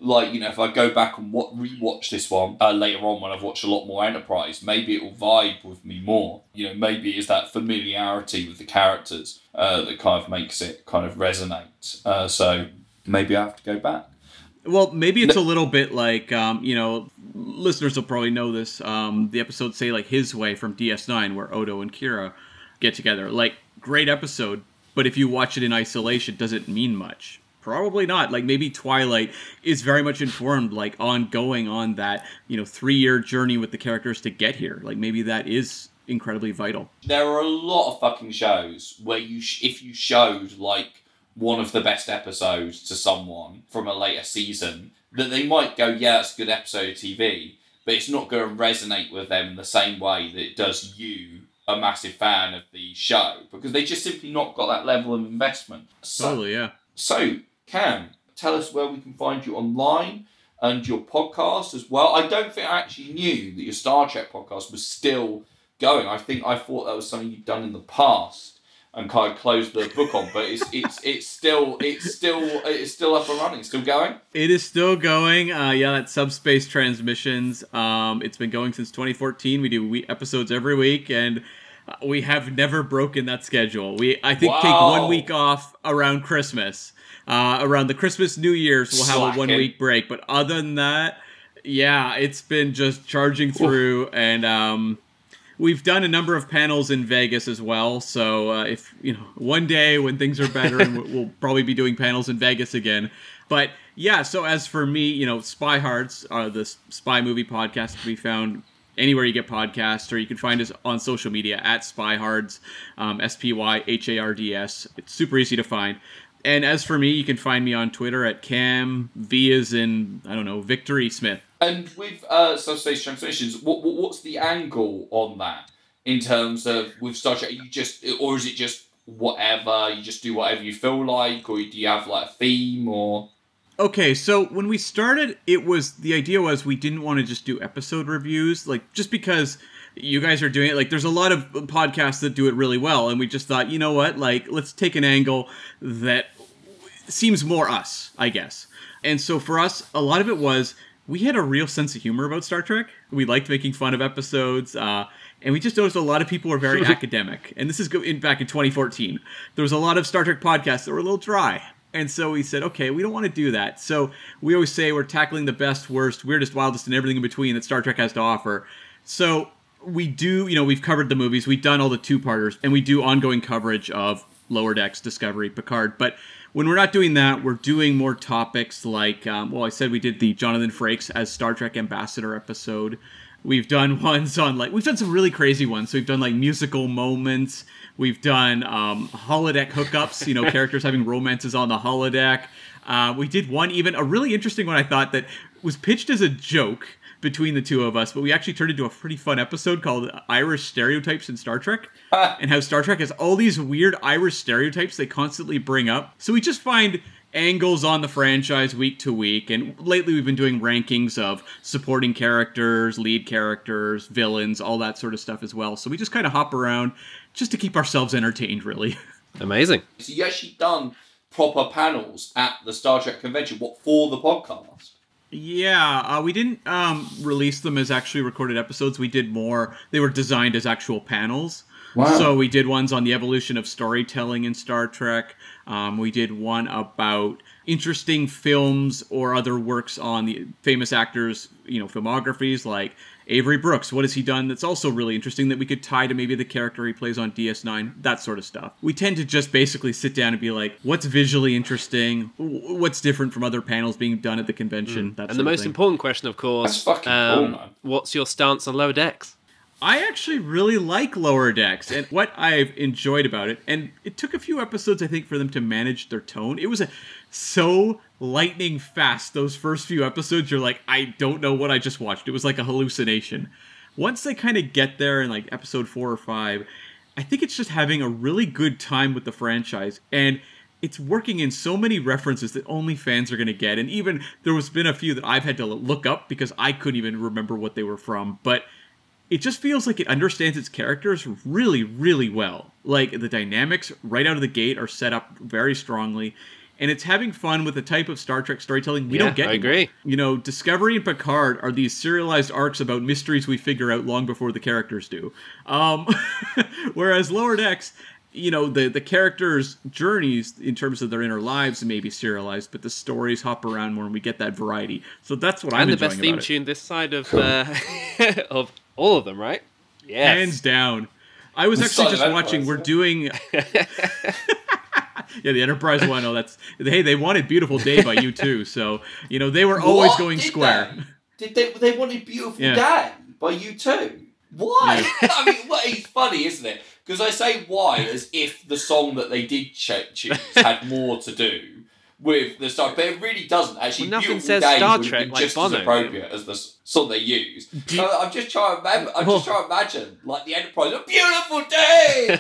like you know, if I go back and what rewatch this one uh, later on when I've watched a lot more Enterprise, maybe it will vibe with me more. You know, maybe it's that familiarity with the characters uh, that kind of makes it kind of resonate. Uh, so maybe I have to go back. Well, maybe it's a little bit like um, you know, listeners will probably know this. Um, the episode say like his way from DS9, where Odo and Kira get together. Like great episode, but if you watch it in isolation, does it mean much? Probably not. Like maybe Twilight is very much informed, like ongoing on that, you know, three year journey with the characters to get here. Like maybe that is incredibly vital. There are a lot of fucking shows where you, sh- if you showed like one of the best episodes to someone from a later season, that they might go, yeah, it's a good episode of TV, but it's not going to resonate with them in the same way that it does you, a massive fan of the show, because they just simply not got that level of investment. So, totally, yeah. So Cam, tell us where we can find you online and your podcast as well. I don't think I actually knew that your Star Trek podcast was still going. I think I thought that was something you'd done in the past and kind of closed the book on, but it's it's it's still it's still it's still up and running, still going. It is still going. Uh, yeah, that's Subspace Transmissions. Um, it's been going since 2014. We do we- episodes every week, and uh, we have never broken that schedule. We I think wow. take one week off around Christmas uh, around the Christmas, New Year's, we'll have a one week break. But other than that, yeah, it's been just charging through, and um, we've done a number of panels in Vegas as well. So uh, if you know, one day when things are better, and we'll probably be doing panels in Vegas again. But yeah, so as for me, you know, Spy Hards, uh, the spy movie podcast, can be found anywhere you get podcasts, or you can find us on social media at Spyhards, um, S P Y H A R D S. It's super easy to find. And as for me, you can find me on Twitter at Cam V is in I don't know Victory Smith. And with uh, subspace transmissions, what, what what's the angle on that in terms of with Star Trek? You just or is it just whatever? You just do whatever you feel like, or do you have like a theme or? Okay, so when we started, it was the idea was we didn't want to just do episode reviews, like just because you guys are doing it. Like there's a lot of podcasts that do it really well and we just thought you know what? Like let's take an angle that seems more us i guess. And so for us a lot of it was we had a real sense of humor about star trek. We liked making fun of episodes uh, and we just noticed a lot of people were very [LAUGHS] academic. And this is in, back in 2014 there was a lot of star trek podcasts that were a little dry. And so we said, okay, we don't want to do that. So we always say we're tackling the best, worst, weirdest, wildest, and everything in between that Star Trek has to offer. So we do, you know, we've covered the movies, we've done all the two parters, and we do ongoing coverage of Lower Decks, Discovery, Picard. But when we're not doing that, we're doing more topics like, um, well, I said we did the Jonathan Frakes as Star Trek ambassador episode. We've done [LAUGHS] ones on like we've done some really crazy ones. So we've done like musical moments. We've done um, holodeck hookups. You know, [LAUGHS] characters having romances on the holodeck. Uh, we did one even a really interesting one I thought that was pitched as a joke between the two of us, but we actually turned into a pretty fun episode called Irish Stereotypes in Star Trek, [LAUGHS] and how Star Trek has all these weird Irish stereotypes they constantly bring up. So we just find angles on the franchise week to week, and lately we've been doing rankings of supporting characters, lead characters, villains, all that sort of stuff as well. So we just kind of hop around just to keep ourselves entertained, really. [LAUGHS] Amazing. So you actually done proper panels at the Star Trek convention. What for the podcast? Yeah, uh, we didn't um, release them as actually recorded episodes. We did more. They were designed as actual panels. Wow. So we did ones on the evolution of storytelling in Star Trek. Um, we did one about interesting films or other works on the famous actors, you know, filmographies like Avery Brooks. What has he done that's also really interesting that we could tie to maybe the character he plays on DS9, that sort of stuff. We tend to just basically sit down and be like, what's visually interesting? What's different from other panels being done at the convention? That And sort the of most thing. important question, of course, um, cool, what's your stance on lower decks? I actually really like Lower Decks, and what I've enjoyed about it, and it took a few episodes, I think, for them to manage their tone. It was a, so lightning fast. Those first few episodes, you're like, I don't know what I just watched. It was like a hallucination. Once they kind of get there in like episode four or five, I think it's just having a really good time with the franchise, and it's working in so many references that only fans are going to get. And even there was been a few that I've had to look up because I couldn't even remember what they were from, but it just feels like it understands its characters really, really well. Like the dynamics right out of the gate are set up very strongly, and it's having fun with the type of Star Trek storytelling we Yeah, don't get. I anymore. agree. You know, Discovery and Picard are these serialized arcs about mysteries we figure out long before the characters do. Um, [LAUGHS] whereas Lower Decks, you know, the the characters' journeys in terms of their inner lives may be serialized, but the stories hop around more, and we get that variety. So that's what I'm and the best theme about it. tune this side of uh, [LAUGHS] of all of them, right? Yes. Hands down. I was The actually Son of just watching. We're yeah. doing. [LAUGHS] yeah, the Enterprise one. Oh, that's hey. They wanted "Beautiful Day" by U2, so you know they were always What? going Did square. They? Did they? They wanted "Beautiful Yeah. Day" by U2. Why? [LAUGHS] I mean, what is funny, isn't it? Because I say why as if the song that they did choose had more to do with the song, but it really doesn't. Actually, Well, nothing "Beautiful says Day" Star Trek like just Bono. as appropriate as the song they use. [LAUGHS] So I'm just trying to remember. I'm just trying to imagine like the Enterprise, a beautiful day.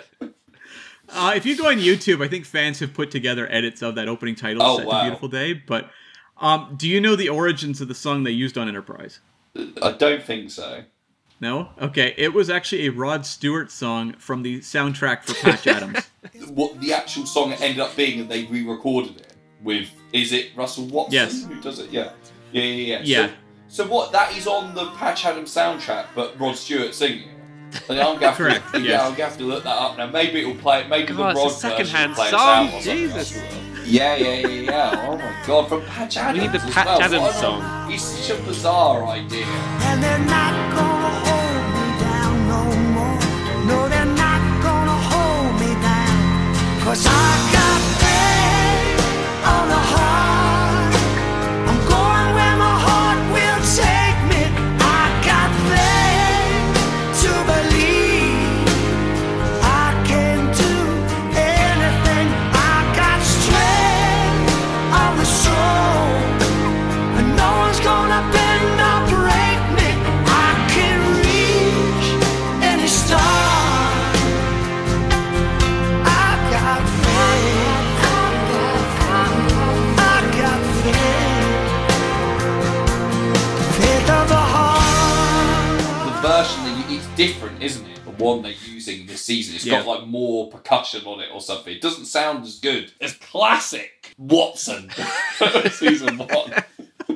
[LAUGHS] [LAUGHS] Uh, if you go on YouTube, I think fans have put together edits of that opening title Oh, set wow. to "Beautiful Day." But um, do you know the origins of the song they used on Enterprise? I don't think so. No. Okay, it was actually a Rod Stewart song from the soundtrack for Patch [LAUGHS] Adams. What the actual song ended up being, and they re-recorded it with. Is it Russell Watson Yes. who does it? Yeah, yeah, yeah, yeah. Yeah. So, so what? That is on the Patch Adams soundtrack, but Rod Stewart singing it. And I'm gonna have Correct, To, yeah, yes. I'm gonna have to look that up now. Maybe it'll play. it. Maybe God, the oh, it's Rod a version secondhand play song, out Jesus. Yeah, yeah, yeah, yeah. Oh my god, from Patch Adams. We need the Patch well. Adams song. It's such a bizarre idea. Or something. It doesn't sound as good as classic Watson [LAUGHS] season one. [LAUGHS]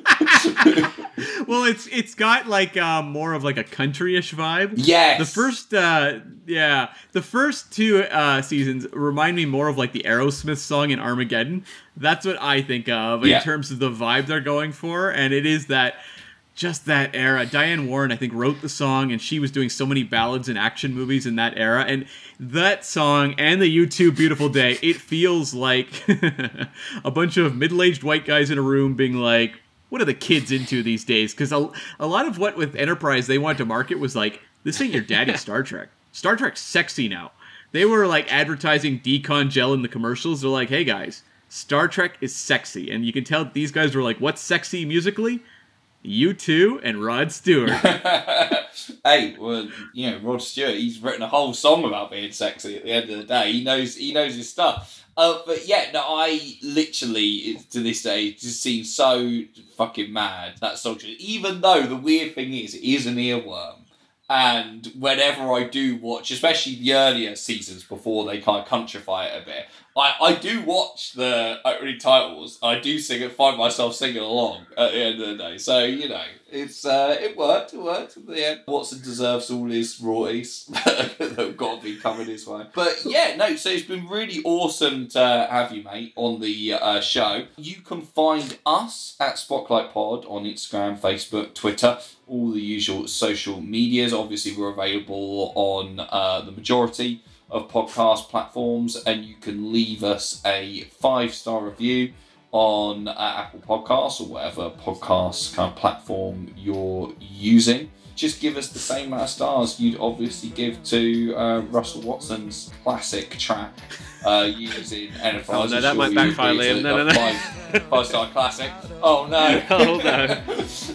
well, it's it's got like uh, more of like a countryish vibe. Yes. The first, uh, yeah, the first two uh, seasons remind me more of like the Aerosmith song in Armageddon. That's what I think of Yeah. in terms of the vibe they're going for, and it is that just that era. Diane Warren, I think, wrote the song, and she was doing so many ballads and action movies in that era. And that song and the U2 "Beautiful Day," it feels like [LAUGHS] a bunch of middle-aged white guys in a room being like, "What are the kids into these days?" Because a, a lot of what with Enterprise they wanted to market was like, "This ain't your daddy's [LAUGHS] Star Trek. Star Trek's sexy now." They were like advertising decon gel in the commercials. They're like, "Hey guys." Star Trek is sexy, and you can tell these guys were like, "What's sexy musically?" U2 and Rod Stewart. [LAUGHS] hey, well, you know, Rod Stewart, he's written a whole song about being sexy at the end of the day. He knows he knows his stuff. Uh, but yeah, no, I literally to this day just seems so fucking mad that song. Even though the weird thing is, it is an earworm. And whenever I do watch, especially the earlier seasons before they kind of countrify it a bit, I, I do watch the opening titles. I do sing it, find myself singing along at the end of the day. So you know, it's uh, it worked. It worked at the end. Watson deserves all his royalties [LAUGHS] that have got to be coming his way. But yeah, no. So it's been really awesome to have you, mate, on the uh, show. You can find us at Spotlight Pod on Instagram, Facebook, Twitter all the usual social medias. Obviously, we're available on uh, the majority of podcast platforms, and you can leave us a five star review on uh, Apple Podcasts or whatever podcast kind of platform you're using. Just give us the same amount of stars you'd obviously give to uh, Russell Watson's classic track uh, using [LAUGHS] NFL. Oh, no, that might backfire, Liam. No, no, no. Five, five star classic. Oh no. [LAUGHS] Oh, no.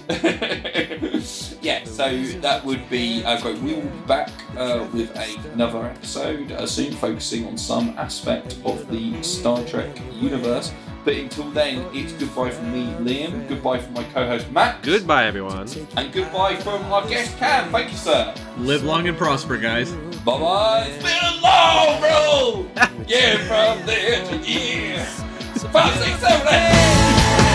[LAUGHS] yeah, so that would be uh, great. We will be back uh, with another episode uh, soon, focusing on some aspect of the Star Trek universe. But until then, it's goodbye from me, Liam. Goodbye from my co-host Matt, Goodbye, everyone. and goodbye from our guest Cam. Thank you, sir. Live long and prosper, guys. Bye bye. It's been a long road. [LAUGHS] yeah, from there to here. Five, six, seven, eight.